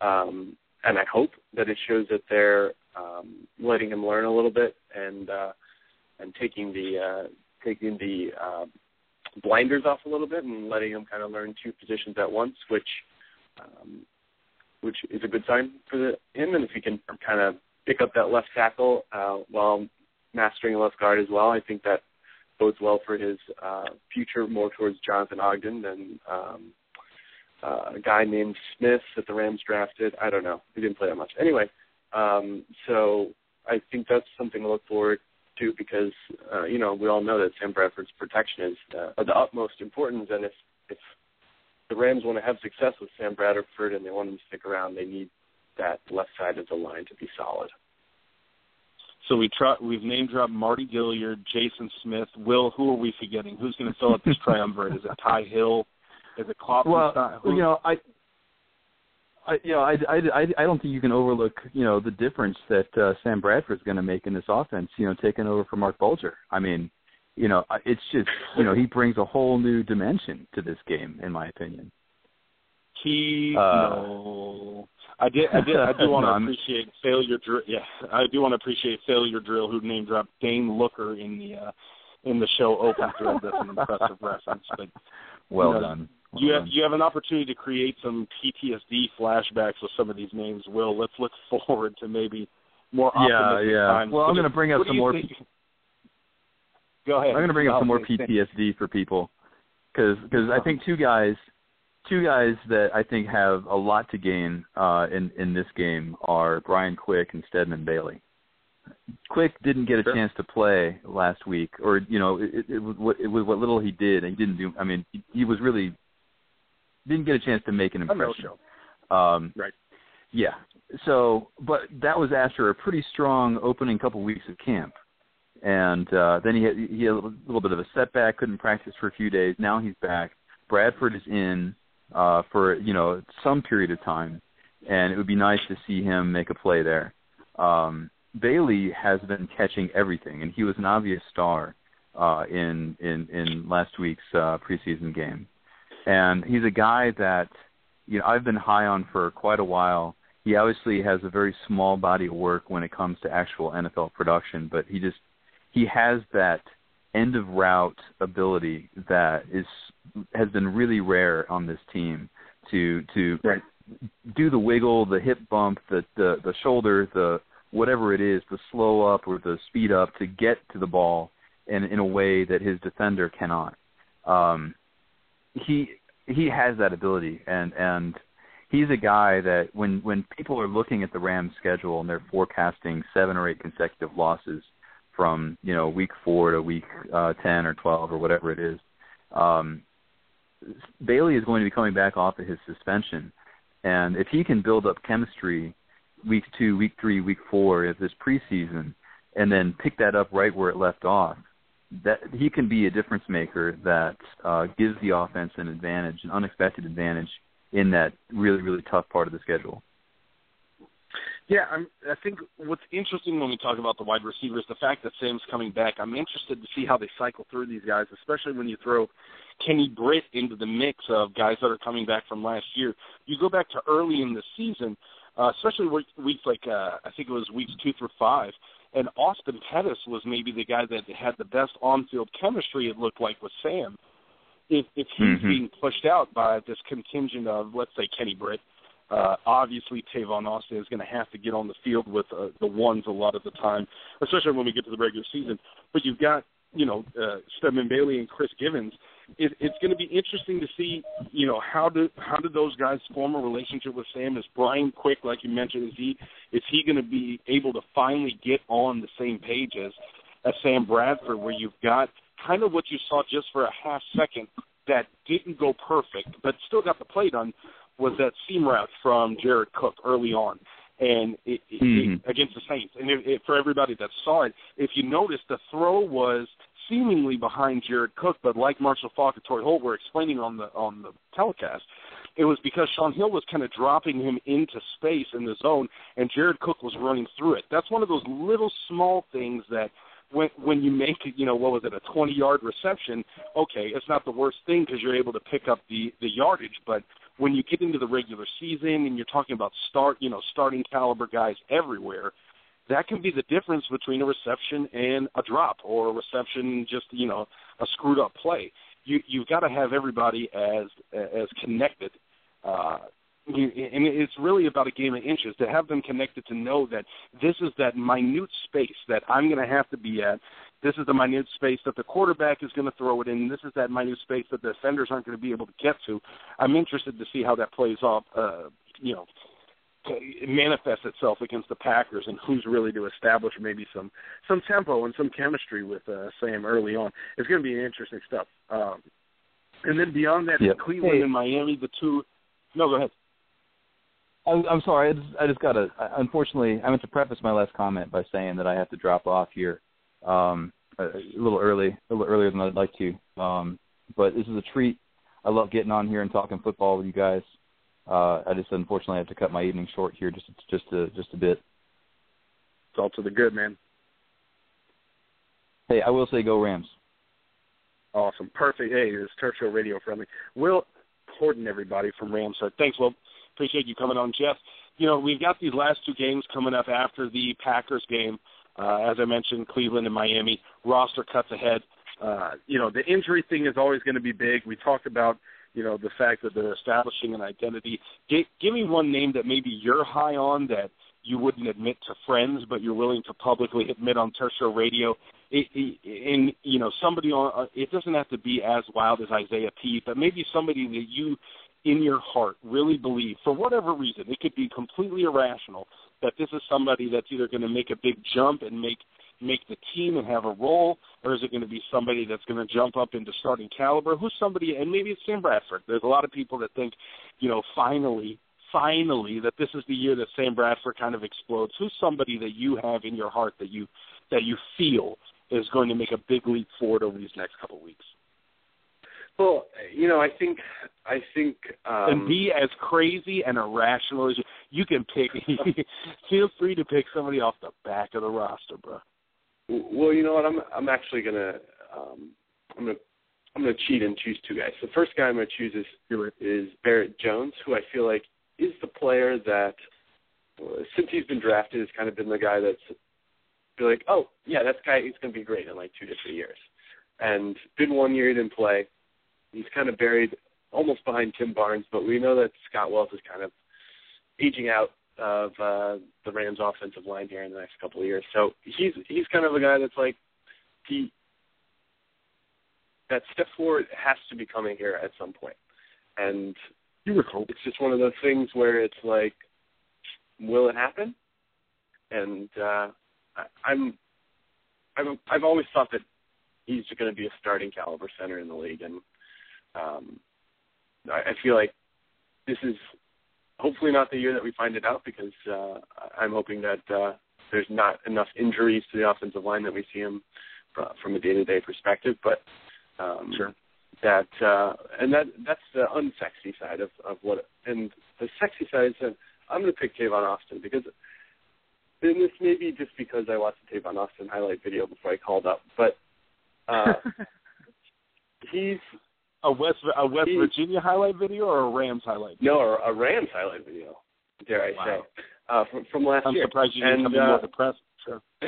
um, and I hope that it shows that they're um, letting him learn a little bit and uh, and taking the uh, taking the uh, blinders off a little bit and letting him kind of learn two positions at once, which um, which is a good sign for the, him. And if he can kind of pick up that left tackle uh, while mastering left guard as well, I think that bodes well for his uh, future more towards Jonathan Ogden than um, uh, a guy named Smith that the Rams drafted. I don't know. He didn't play that much. Anyway, um, so I think that's something to look forward to because uh, you know we all know that Sam Bradford's protection is uh, of the utmost importance, and if if the Rams want to have success with Sam Bradford and they want him to stick around, they need that left side of the line to be solid. So we try, we've name dropped Mardy Gilyard, Jason Smith, Will. Who are we forgetting? Who's going to fill up this triumvirate? Is it Tye Hill? Is it Klopp? Well, you know, I I, you know, I, I, I, I don't think you can overlook, you know, the difference that uh, Sam Bradford's going to make in this offense. You know, taking over for Marc Bulger. I mean, you know, it's just, you know, he brings a whole new dimension to this game, in my opinion. He, uh, no, I did, I did, I do want to no, appreciate failure. Drill. Yeah, I do want to appreciate failure drill, who name dropped Dane Looker in the uh, in the show open thread. That's an impressive reference, but well you know, done you have you have an opportunity to create some PTSD flashbacks with some of these names. Will let's look forward to maybe more yeah, yeah. times. Well, What I'm going to bring up some more. think- Go ahead. I'm going to bring up some more. PTSD for people because I think two guys, two guys that I think have a lot to gain uh, in in this game are Brian Quick and Stedman Bailey. Quick didn't get a Sure. chance to play last week, or you know, it, it, it was what it was what little he did, and he didn't do. I mean, he, he was really didn't get a chance to make an impression. Um, Right. Yeah. So, but that was after a pretty strong opening couple weeks of camp, and uh, then he had he had a little, little bit of a setback, couldn't practice for a few days. Now he's back. Bradford is in uh, for you know some period of time, and it would be nice to see him make a play there. Um, Bailey has been catching everything, and he was an obvious star uh, in in in last week's uh, preseason game. And he's a guy that you know I've been high on for quite a while. He obviously has a very small body of work when it comes to actual NFL production, but he just he has that end of route ability that is has been really rare on this team to to Right. do the wiggle, the hip bump, the the the shoulder, the whatever it is, the slow up or the speed up to get to the ball in in a way that his defender cannot. Um, he he has that ability, and and he's a guy that when when people are looking at the Rams schedule and they're forecasting seven or eight consecutive losses from you know week four to week uh, ten or twelve or whatever it is, um, Bailey is going to be coming back off of his suspension, and if he can build up chemistry week two, week three, week four of this preseason, and then pick that up right where it left off, that he can be a difference maker that uh, gives the offense an advantage, an unexpected advantage in that really really tough part of the schedule. Yeah, I'm, I think what's interesting when we talk about the wide receivers, the fact that Sam's coming back. I'm interested to see how they cycle through these guys, especially when you throw Kenny Britt into the mix of guys that are coming back from last year. You go back to early in the season, uh, especially weeks like uh, I think it was weeks two through five, and Austin Pettis was maybe the guy that had the best on-field chemistry. It looked like with Sam. If if he's Mhm. being pushed out by this contingent of let's say Kenny Britt, uh, obviously, Tavon Austin is going to have to get on the field with uh, the ones a lot of the time, especially when we get to the regular season. But you've got, you know, uh, Stedman Bailey and Chris Givens. It, it's going to be interesting to see, you know, how do how do those guys form a relationship with Sam? Is Brian Quick, like you mentioned, is he is he going to be able to finally get on the same page as as Sam Bradford, where you've got kind of what you saw just for a half second that didn't go perfect, but still got the play done was that seam route from Jared Cook early on, and it, it, Mhm. it, against the Saints. And it, it, for everybody that saw it, if you notice, the throw was seemingly behind Jared Cook, but like Marshall Faulk and Torry Holt were explaining on the on the telecast, it was because Shaun Hill was kind of dropping him into space in the zone, and Jared Cook was running through it. That's one of those little small things that when when you make you know what was it a 20 yard reception okay it's not the worst thing because you're able to pick up the the yardage but when you get into the regular season and you're talking about start you know starting caliber guys everywhere that can be the difference between a reception and a drop or a reception just you know a screwed up play you you've got to have everybody as as connected uh and it's really about a game of inches to have them connected to know that this is that minute space that I'm going to have to be at. This is the minute space that the quarterback is going to throw it in. This is that minute space that the defenders aren't going to be able to get to. I'm interested to see how that plays off. Uh, you know, manifests itself against the Packers and who's really to establish maybe some some tempo and some chemistry with uh, Sam early on. It's going to be interesting stuff. Um, and then beyond that, Yep. Cleveland Hey. and Miami, the two. No, go ahead. I'm, I'm sorry. I just, I just got to. Unfortunately, I meant to preface my last comment by saying that I have to drop off here um, a, a little early, a little earlier than I'd like to. Um, but this is a treat. I love getting on here and talking football with you guys. Uh, I just unfortunately have to cut my evening short here just just a just a bit. It's all to the good, man. Hey, I will say go Rams. Awesome. Perfect. Hey, it's Turf Show Radio friendly. Will Horton, everybody from Rams. RamsHerd. Thanks, Will. Appreciate you coming on, Jeff. You know, we've got these last two games coming up after the Packers game. Uh, as I mentioned, Cleveland and Miami. Roster cuts ahead. Uh, you know, the injury thing is always going to be big. We talked about, you know, the fact that they're establishing an identity. G- give me one name that maybe you're high on that you wouldn't admit to friends, but you're willing to publicly admit on Show Radio. It, and you know somebody on uh, it doesn't have to be as wild as Isaiah Pead, but maybe somebody that you in your heart really believe for whatever reason it could be completely irrational that this is somebody that's either going to make a big jump and make make the team and have a role, or is it going to be somebody that's going to jump up into starting caliber? Who's somebody, and maybe it's Sam Bradford. There's a lot of people that think, you know, finally, finally, that this is the year that Sam Bradford kind of explodes. Who's somebody that you have in your heart that you that you feel is going to make a big leap forward over these next couple of weeks? Well, you know, I think I think um, and be as crazy and irrational as you. You can pick. feel free to pick somebody off the back of the roster, bro. Well, you know what? I'm I'm actually gonna um, I'm gonna I'm gonna cheat and choose two guys. The first guy I'm gonna choose is is Barrett Jones, who I feel like is the player that uh, since he's been drafted has kind of been the guy that's be like, oh yeah, that guy is gonna be great in like two to three years. And been one year he didn't play. He's kind of buried almost behind Tim Barnes, but we know that Scott Wells is kind of aging out of uh, the Rams' offensive line here in the next couple of years. So he's he's kind of a guy that's like he that step forward has to be coming here at some point. and it's just one of those things where it's like, will it happen? And uh, I, I'm I've I've always thought that he's going to be a starting caliber center in the league, and um, I, I feel like this is hopefully not the year that we find it out because uh, I'm hoping that uh, there's not enough injuries to the offensive line that we see him from a day-to-day perspective. But um, sure. that uh, and that that's the unsexy side of of what and the sexy side is that I'm going to pick Tavon Austin because. And this may be just because I watched the Tavon Austin highlight video before I called up, but uh, he's a West a West Virginia highlight video or a Rams highlight? Video? No, a Rams highlight video. Dare I wow. say? Uh, from from last I'm year. I'm surprised you didn't and, come uh, in more depressed. Sure.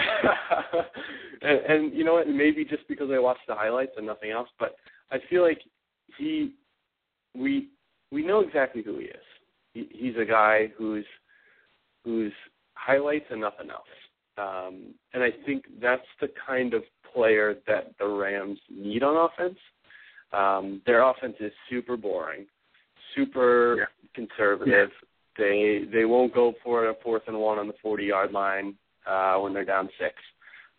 and, and you know what? Maybe just because I watched the highlights and nothing else, but I feel like he, we, we know exactly who he is. He, he's a guy who's, who's highlights and nothing else. Um, and I think that's the kind of player that the Rams need on offense. Um, their offense is super boring, super yeah. conservative. Yeah. They they won't go for a fourth and one on the forty yard line uh, when they're down six,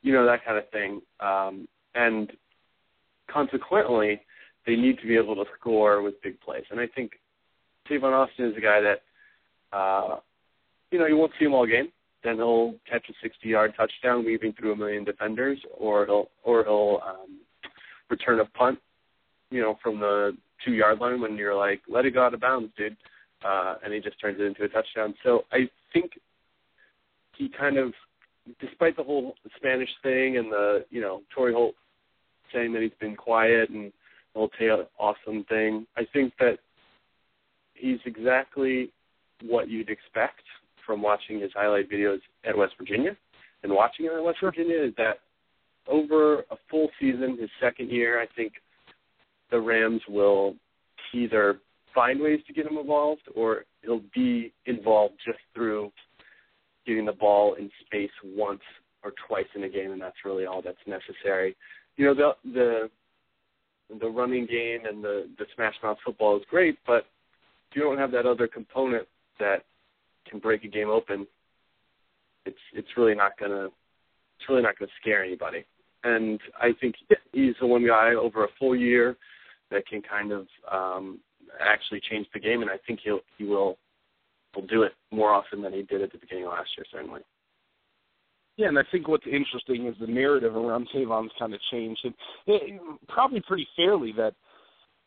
you know that kind of thing. Um, and consequently, they need to be able to score with big plays. And I think Tavon Austin is a guy that, uh, you know, you won't see him all game. Then he'll catch a 60-yard touchdown, weaving through a million defenders, or he'll or he'll um, return a punt you know, from the two yard line when you're like, let it go out of bounds, dude. Uh, and he just turns it into a touchdown. So I think he kind of, despite the whole Spanish thing and the, you know, Torry Holt saying that he's been quiet and the whole Tay awesome thing, I think that he's exactly what you'd expect from watching his highlight videos at West Virginia. And watching him at West Virginia is that over a full season, his second year, I think – the Rams will either find ways to get him involved or he'll be involved just through getting the ball in space once or twice in a game, and that's really all that's necessary. You know, the the the running game and the the smash mouth football is great, but if you don't have that other component that can break a game open, it's it's really not gonna it's really not gonna scare anybody. And I think he's the one guy over a full year that can kind of um, actually change the game, and I think he'll he will will do it more often than he did at the beginning of last year, certainly. Yeah, and I think what's interesting is the narrative around Tavon's kind of changed, and it, probably pretty fairly that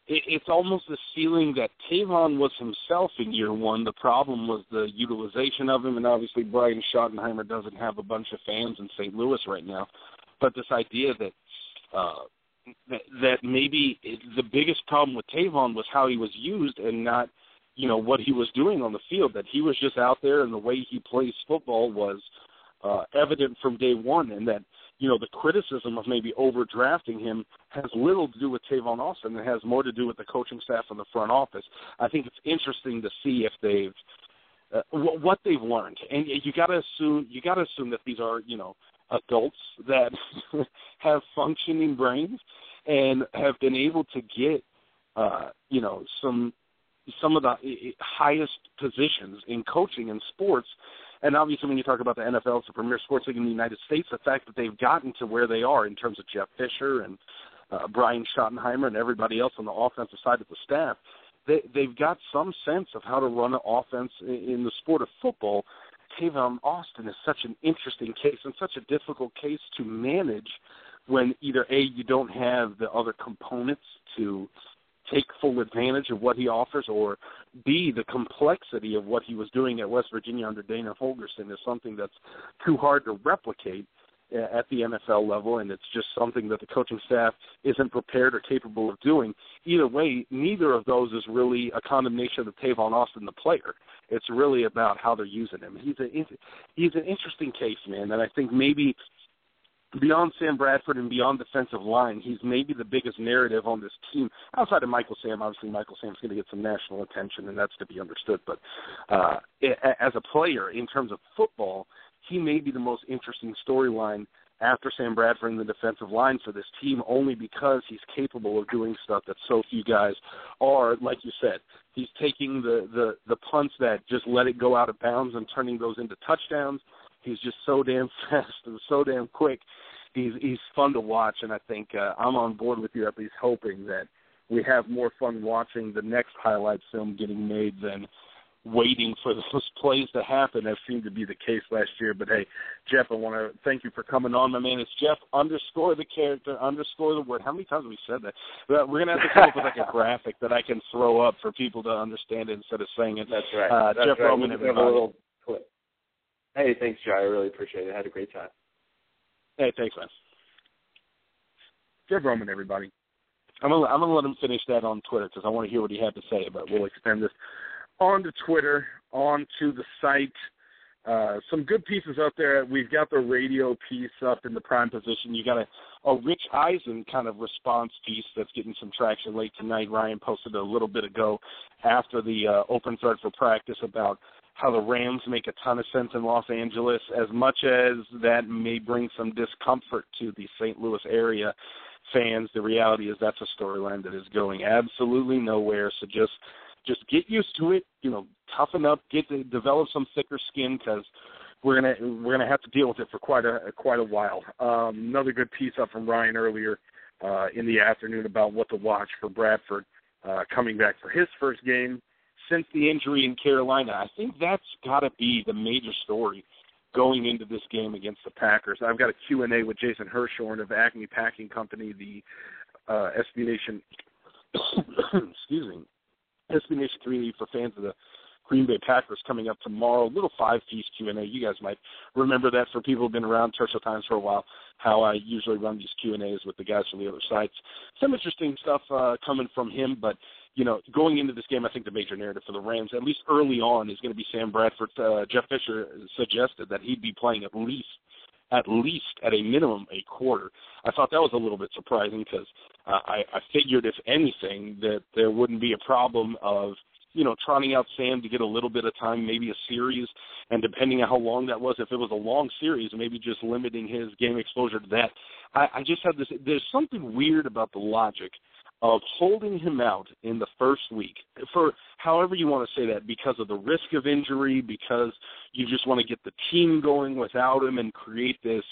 it, it's almost the feeling that Tavon was himself in year one. The problem was the utilization of him, and obviously Brian Schottenheimer doesn't have a bunch of fans in St. Louis right now. But this idea that uh, that, that maybe the biggest problem with Tavon was how he was used and not, you know, what he was doing on the field. That he was just out there and the way he plays football was uh, evident from day one, and that you know the criticism of maybe overdrafting him has little to do with Tavon Austin. It has more to do with the coaching staff and the front office. I think it's interesting to see if they've uh, what, what they've learned, and you got to assume you got to assume that these are you know adults that have functioning brains and have been able to get uh, you know some some of the highest positions in coaching in sports. And obviously, when you talk about the NFL, it's the premier sports league in the United States. The fact that they've gotten to where they are in terms of Jeff Fisher and uh, Brian Schottenheimer and everybody else on the offensive side of the staff, they, they've got some sense of how to run an offense in, in the sport of football. Tavon Austin is such an interesting case and such a difficult case to manage when either a you don't have the other components to take full advantage of what he offers, or B, the complexity of what he was doing at West Virginia under Dana Holgorsen is something that's too hard to replicate uh, at the NFL level, and it's just something that the coaching staff isn't prepared or capable of doing. Either way, neither of those is really a condemnation of Tavon Austin, the player. It's really about how they're using him. He's a he's an interesting case, man, and I think maybe beyond Sam Bradford and beyond defensive line, he's maybe the biggest narrative on this team outside of Michael Sam. Obviously, Michael Sam's going to get some national attention, and that's to be understood. But uh, as a player, in terms of football, he may be the most interesting storyline after Sam Bradford in the defensive line for this team, only because he's capable of doing stuff that so few guys are. Like you said, he's taking the the the punts that just let it go out of bounds and turning those into touchdowns He's just so damn fast and so damn quick. He's he's fun to watch, and I think uh, I'm on board with you at least hoping that we have more fun watching the next highlight film getting made than waiting for those plays to happen, as seemed to be the case last year. But hey, Jeff, I want to thank you for coming on, my man. It's Jeff underscore the character underscore the word. How many times have we said that? We're gonna have to come up with like a graphic that I can throw up for people to understand it instead of saying it. That's right. Uh, That's Jeff right. Roman, everybody. Hey, thanks, Joe. I really appreciate it. I had a great time. Hey, thanks, man. Jeff Roman, everybody. I'm gonna I'm gonna let him finish that on Twitter because I want to hear what he had to say. But we'll extend this onto Twitter, onto the site. Uh, some good pieces out there. We've got the radio piece up in the prime position. You got a, a Rich Eisen kind of response piece that's getting some traction late tonight. Ryan posted a little bit ago after the uh, open thread for practice about how the Rams make a ton of sense in Los Angeles, as much as that may bring some discomfort to the St. Louis area fans. The reality is that's a storyline that is going absolutely nowhere. So just just get used to it. You know, toughen up, get to develop some thicker skin because we're gonna we're gonna have to deal with it for quite a quite a while. Um, another good piece up from Ryan earlier uh, in the afternoon about what to watch for Bradford uh, coming back for his first game since the injury in Carolina. I think that's got to be the major story going into this game against the Packers. I've got a Q&A with Jason Hirschhorn of Acme Packing Company, the uh, SB Nation, excuse me, SB Nation community for fans of the Green Bay Packers coming up tomorrow. Little five piece Q and A. You guys might remember that for people who've been around Turf Show Times for a while. How I usually run these Q and A's with the guys from the other sites. Some interesting stuff uh, coming from him, but you know, going into this game, I think the major narrative for the Rams, at least early on, is going to be Sam Bradford. Uh, Jeff Fisher suggested that he'd be playing at least, at least at a minimum, a quarter. I thought that was a little bit surprising because uh, I, I figured, if anything, that there wouldn't be a problem of you know, trotting out Sam to get a little bit of time, maybe a series, and depending on how long that was, if it was a long series, maybe just limiting his game exposure to that. I, I just have this. There's something weird about the logic of holding him out in the first week for however you want to say that because of the risk of injury because you just want to get the team going without him and create this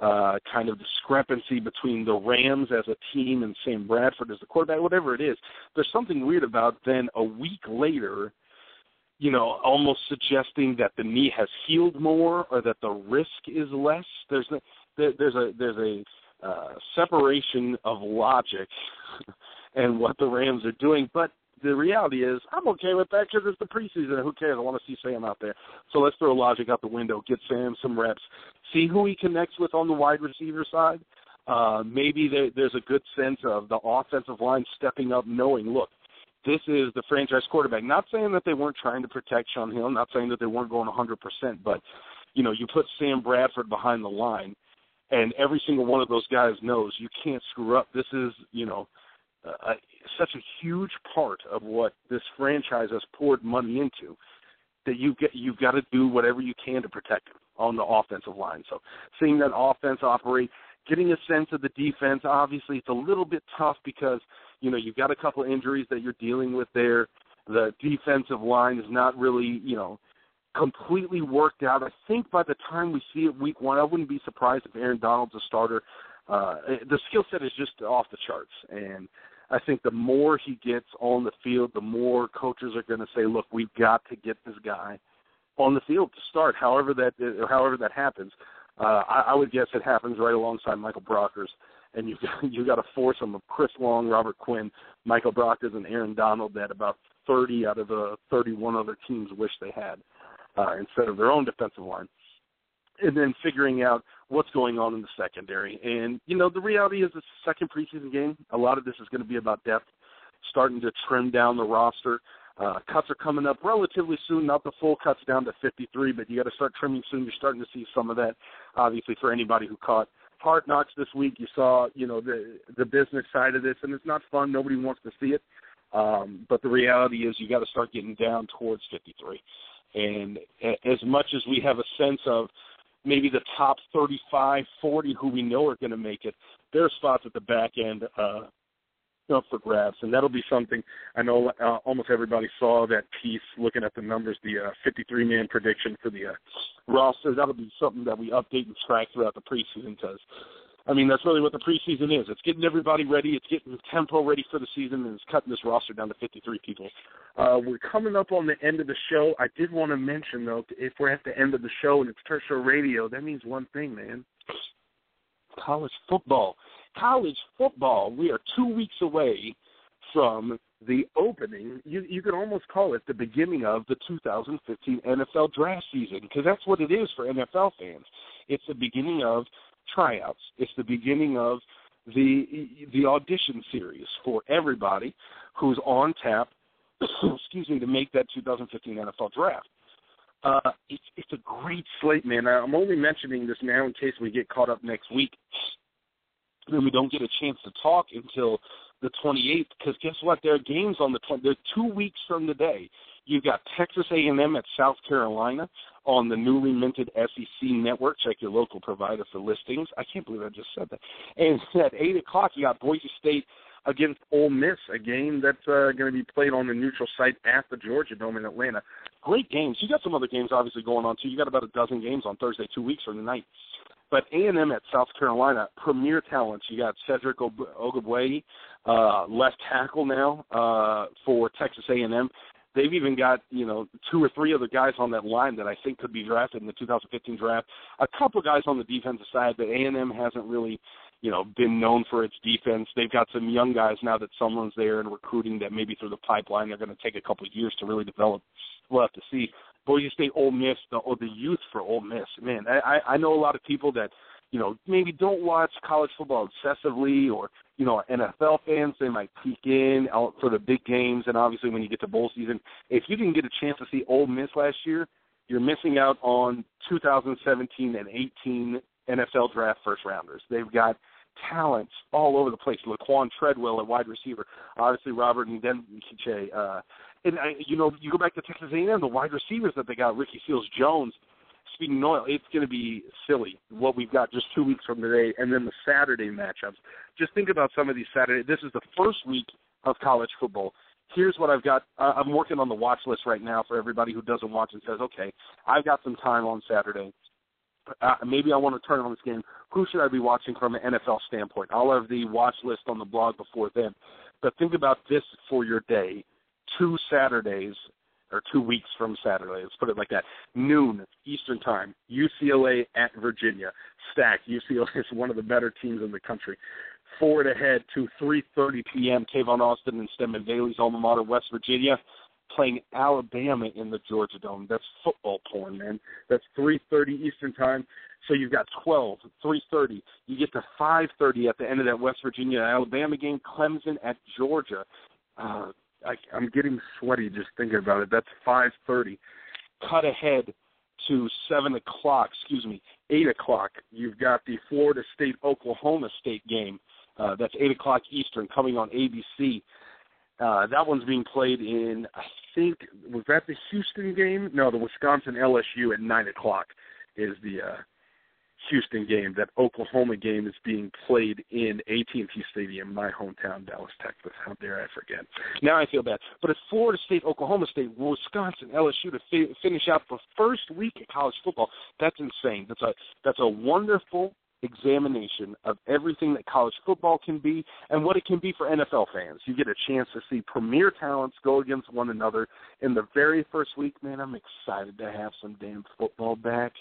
uh kind of discrepancy between the Rams as a team and Sam Bradford as the quarterback whatever it is. There's something weird about then a week later you know almost suggesting that the knee has healed more or that the risk is less. There's a, there's a there's a uh, separation of logic and what the Rams are doing. But the reality is, I'm okay with that because it's the preseason. Who cares? I want to see Sam out there. So let's throw logic out the window. Get Sam some reps. See who he connects with on the wide receiver side. Uh, maybe there, there's a good sense of the offensive line stepping up, knowing, look, this is the franchise quarterback. Not saying that they weren't trying to protect Shaun Hill. Not saying that they weren't going 100%. But you know, you put Sam Bradford behind the line, and every single one of those guys knows you can't screw up. This is, you know, uh, such a huge part of what this franchise has poured money into. that you get you've got to do whatever you can to protect him on the offensive line. So seeing that offense operate, getting a sense of the defense. Obviously, it's a little bit tough because you know you've got a couple injuries that you're dealing with there. The defensive line is not really you know completely worked out. I think by the time we see it week one, I wouldn't be surprised if Aaron Donald's a starter. Uh, the skill set is just off the charts, and I think the more he gets on the field, the more coaches are going to say, "Look, we've got to get this guy on the field to start." However that however that happens, uh, I, I would guess it happens right alongside Michael Brockers, and you you got a foursome of Chris Long, Robert Quinn, Michael Brockers, and Aaron Donald that about 30 out of the 31 other teams wish they had uh, instead of their own defensive line. And then figuring out what's going on in the secondary. And, you know, the reality is it's the second preseason game. A lot of this is going to be about depth, starting to trim down the roster. Uh, cuts are coming up relatively soon, not the full cuts down to 53, but you got to start trimming soon. You're starting to see some of that, obviously, for anybody who caught Hard Knocks this week. You saw, you know, the the business side of this, and it's not fun. Nobody wants to see it. Um, but the reality is, you got to start getting down towards 53. And as much as we have a sense of maybe the top 35, 40 who we know are going to make it, there are spots at the back end uh, up for grabs, and that'll be something. I know uh, almost everybody saw that piece looking at the numbers, the uh, 53 man prediction for the uh, roster. That'll be something that we update and track throughout the preseason because I mean, that's really what the preseason is. It's getting everybody ready. It's getting tempo ready for the season, and it's cutting this roster down to 53 people. Uh, we're coming up on the end of the show. I did want to mention, though, if we're at the end of the show and it's Show Radio, that means one thing, man. College football. College football. We are two weeks away from the opening. You you could almost call it the beginning of the 2015 NFL draft season because that's what it is for NFL fans. It's the beginning of tryouts. It's the beginning of the the audition series for everybody who's on tap. excuse me, to make that 2015 NFL draft. Uh, it's it's a great slate, man. I'm only mentioning this now in case we get caught up next week, and we don't get a chance to talk until the 28th. Because guess what? There are games on the 20. They're two weeks from today. You've got Texas A&M at South Carolina on the newly minted SEC network. Check your local provider for listings. I can't believe I just said that. And at eight o'clock, you got Boise State against Ole Miss, a game that's uh, going to be played on the neutral site at the Georgia Dome in Atlanta. Great games. You got some other games obviously going on too. You got about a dozen games on Thursday, two weeks from tonight. But A&M at South Carolina, premier talents. You got Cedric Ogbuehi, uh, left tackle now uh, for Texas A&M. They've even got you know two or three other guys on that line that I think could be drafted in the 2015 draft. A couple guys on the defensive side that A&M hasn't really you know been known for its defense. They've got some young guys now that someone's there and recruiting that maybe through the pipeline they're going to take a couple of years to really develop. We'll have to see. Boise State, Ole Miss, the, or the youth for Ole Miss. Man, I, I know a lot of people that you know, maybe don't watch college football obsessively or, you know, NFL fans, they might peek in out for the big games. And obviously when you get to bowl season, if you didn't get a chance to see Ole Miss last year, you're missing out on 2017 and 18 NFL draft first rounders. They've got talents all over the place. Laquan Treadwell at wide receiver, obviously Robert and Nkemdiche. Uh, and I, you know, you go back to Texas A&M, the wide receivers that they got, Ricky Seals Jones, it's going to be silly what we've got just two weeks from today, and then the Saturday matchups. Just think about some of these Saturday. This is the first week of college football. Here's what I've got. Uh, I'm working on the watch list right now for everybody who doesn't watch and says, okay, I've got some time on Saturday. Uh, maybe I want to turn on this game. Who should I be watching from an NFL standpoint? I'll have the watch list on the blog before then. But think about this for your day. Two Saturdays or two weeks from Saturday. Let's put it like that. Noon Eastern Time. UCLA at Virginia. Stack. UCLA is one of the better teams in the country. Forward ahead to 3:30 p.m. Tavon Austin and Stedman Bailey's alma mater, West Virginia, playing Alabama in the Georgia Dome. That's football porn, man. That's 3:30 Eastern Time. So you've got 12, 3:30. You get to 5:30 at the end of that West Virginia Alabama game. Clemson at Georgia. Uh, I, I'm getting sweaty just thinking about it. That's 5:30. Cut ahead to seven o'clock. Excuse me, eight o'clock. You've got the Florida State Oklahoma State game. Uh, that's eight o'clock Eastern, coming on ABC. Uh, that one's being played in, I think was that the Houston game? No, the Wisconsin LSU at nine o'clock is the uh, Houston game. That Oklahoma game is being played in AT&T Stadium, my hometown, Dallas, Texas. How dare I forget? Now I feel bad. But it's Florida State, Oklahoma State, Wisconsin, LSU to fi- finish out the first week of college football. That's insane. That's a that's a wonderful examination of everything that college football can be and what it can be for NFL fans. You get a chance to see premier talents go against one another in the very first week. Man, I'm excited to have some damn football back.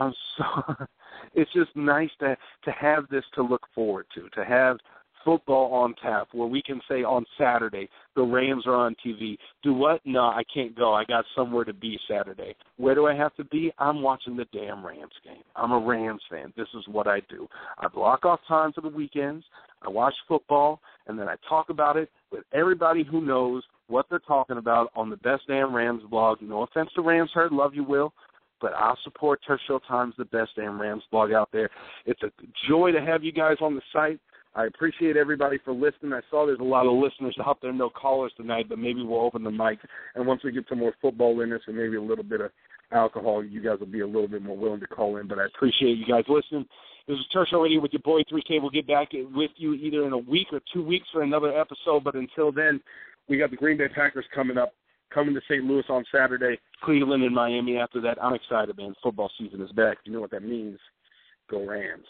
I'm so it's just nice to to have this to look forward to, to have football on tap where we can say on Saturday the Rams are on TV. Do what? No, I can't go. I got somewhere to be Saturday. Where do I have to be? I'm watching the damn Rams game. I'm a Rams fan. This is what I do. I block off time for the weekends. I watch football and then I talk about it with everybody who knows what they're talking about on the Best Damn Rams blog. No offense to RamsHerd, love you, Will but I'll support Show Times, the best damn Rams blog out there. It's a joy to have you guys on the site. I appreciate everybody for listening. I saw there's a lot of listeners. I hope there no callers tonight, but maybe we'll open the mic. And once we get some more football in us and maybe a little bit of alcohol, you guys will be a little bit more willing to call in. But I appreciate you guys listening. This is Show Radio with your boy 3K. We'll get back with you either in a week or two weeks for another episode. But until then, we got the Green Bay Packers coming up coming to St. Louis on Saturday, Cleveland and Miami after that. I'm excited, man. Football season is back. You know what that means. Go Rams.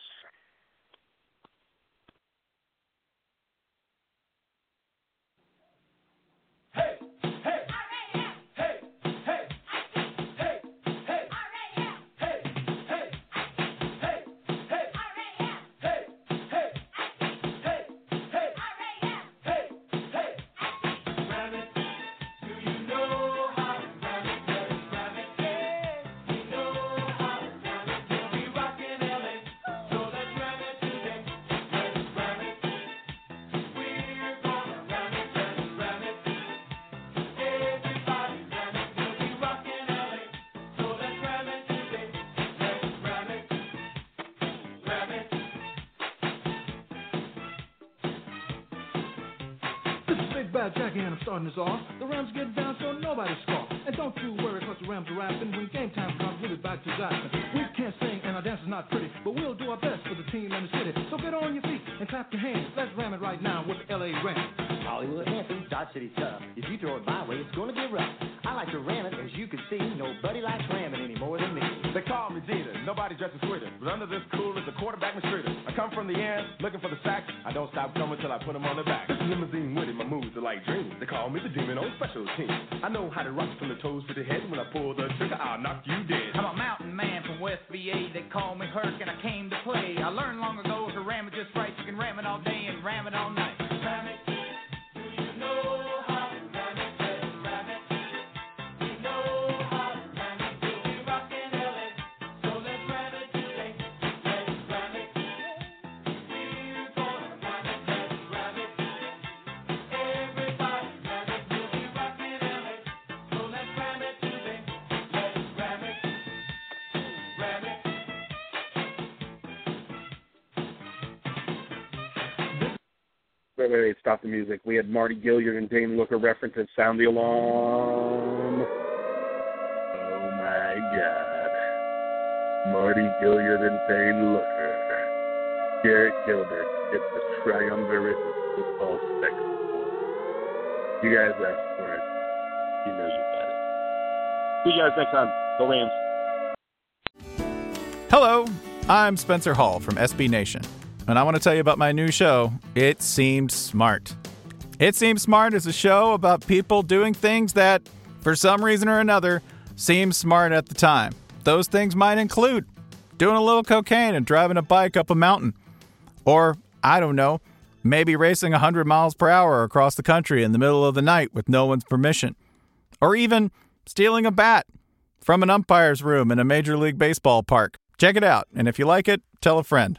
Bad Jackie and I'm starting this off. The Rams get down so nobody scoff. And don't you worry, cause the Rams are rapping. When game time comes, we'll be back to zapping. We can't sing and our dance is not pretty, but we'll do our best for the team and the city. So get on your feet and clap your hands. Let's ram it right now with the LA Rams. Hollywood Hampton, Dodge City tough. If you throw it my way, it's gonna get rough. I like to ram it, as you can see. Nobody likes ramming any more than me. They call me Jeter, nobody dresses sweeter. But under this cool is a quarterback mistreater. I come from the end, looking for the sack. I don't stop coming till I put them on the back. This limousine with my moves are like dreams. They call me the demon on special teams. I know how to rock from the toes to the head. When I pull the trigger, I'll knock you dead. I'm a mountain man from West VA. They call me Herc, and I came to play. I learned long ago to ram it just right. You can ram it all day and ram it all night. Wait, wait, wait, stop the music. We had Mardy Gilyard and Dane Looker references Sound the Alarm. Oh my God. Mardy Gilyard and Dane Looker. Garrett Gilbert. It's the triumvirate of football spectacle. You guys asked for it. You know you got it. See you guys next time. Go Rams. Hello, I'm Spencer Hall from SB Nation, and I want to tell you about my new show, It Seemed Smart. It Seems Smart is a show about people doing things that, for some reason or another, seem smart at the time. Those things might include doing a little cocaine and driving a bike up a mountain. Or, I don't know, maybe racing 100 miles per hour across the country in the middle of the night with no one's permission. Or even stealing a bat from an umpire's room in a Major League Baseball park. Check it out, and if you like it, tell a friend.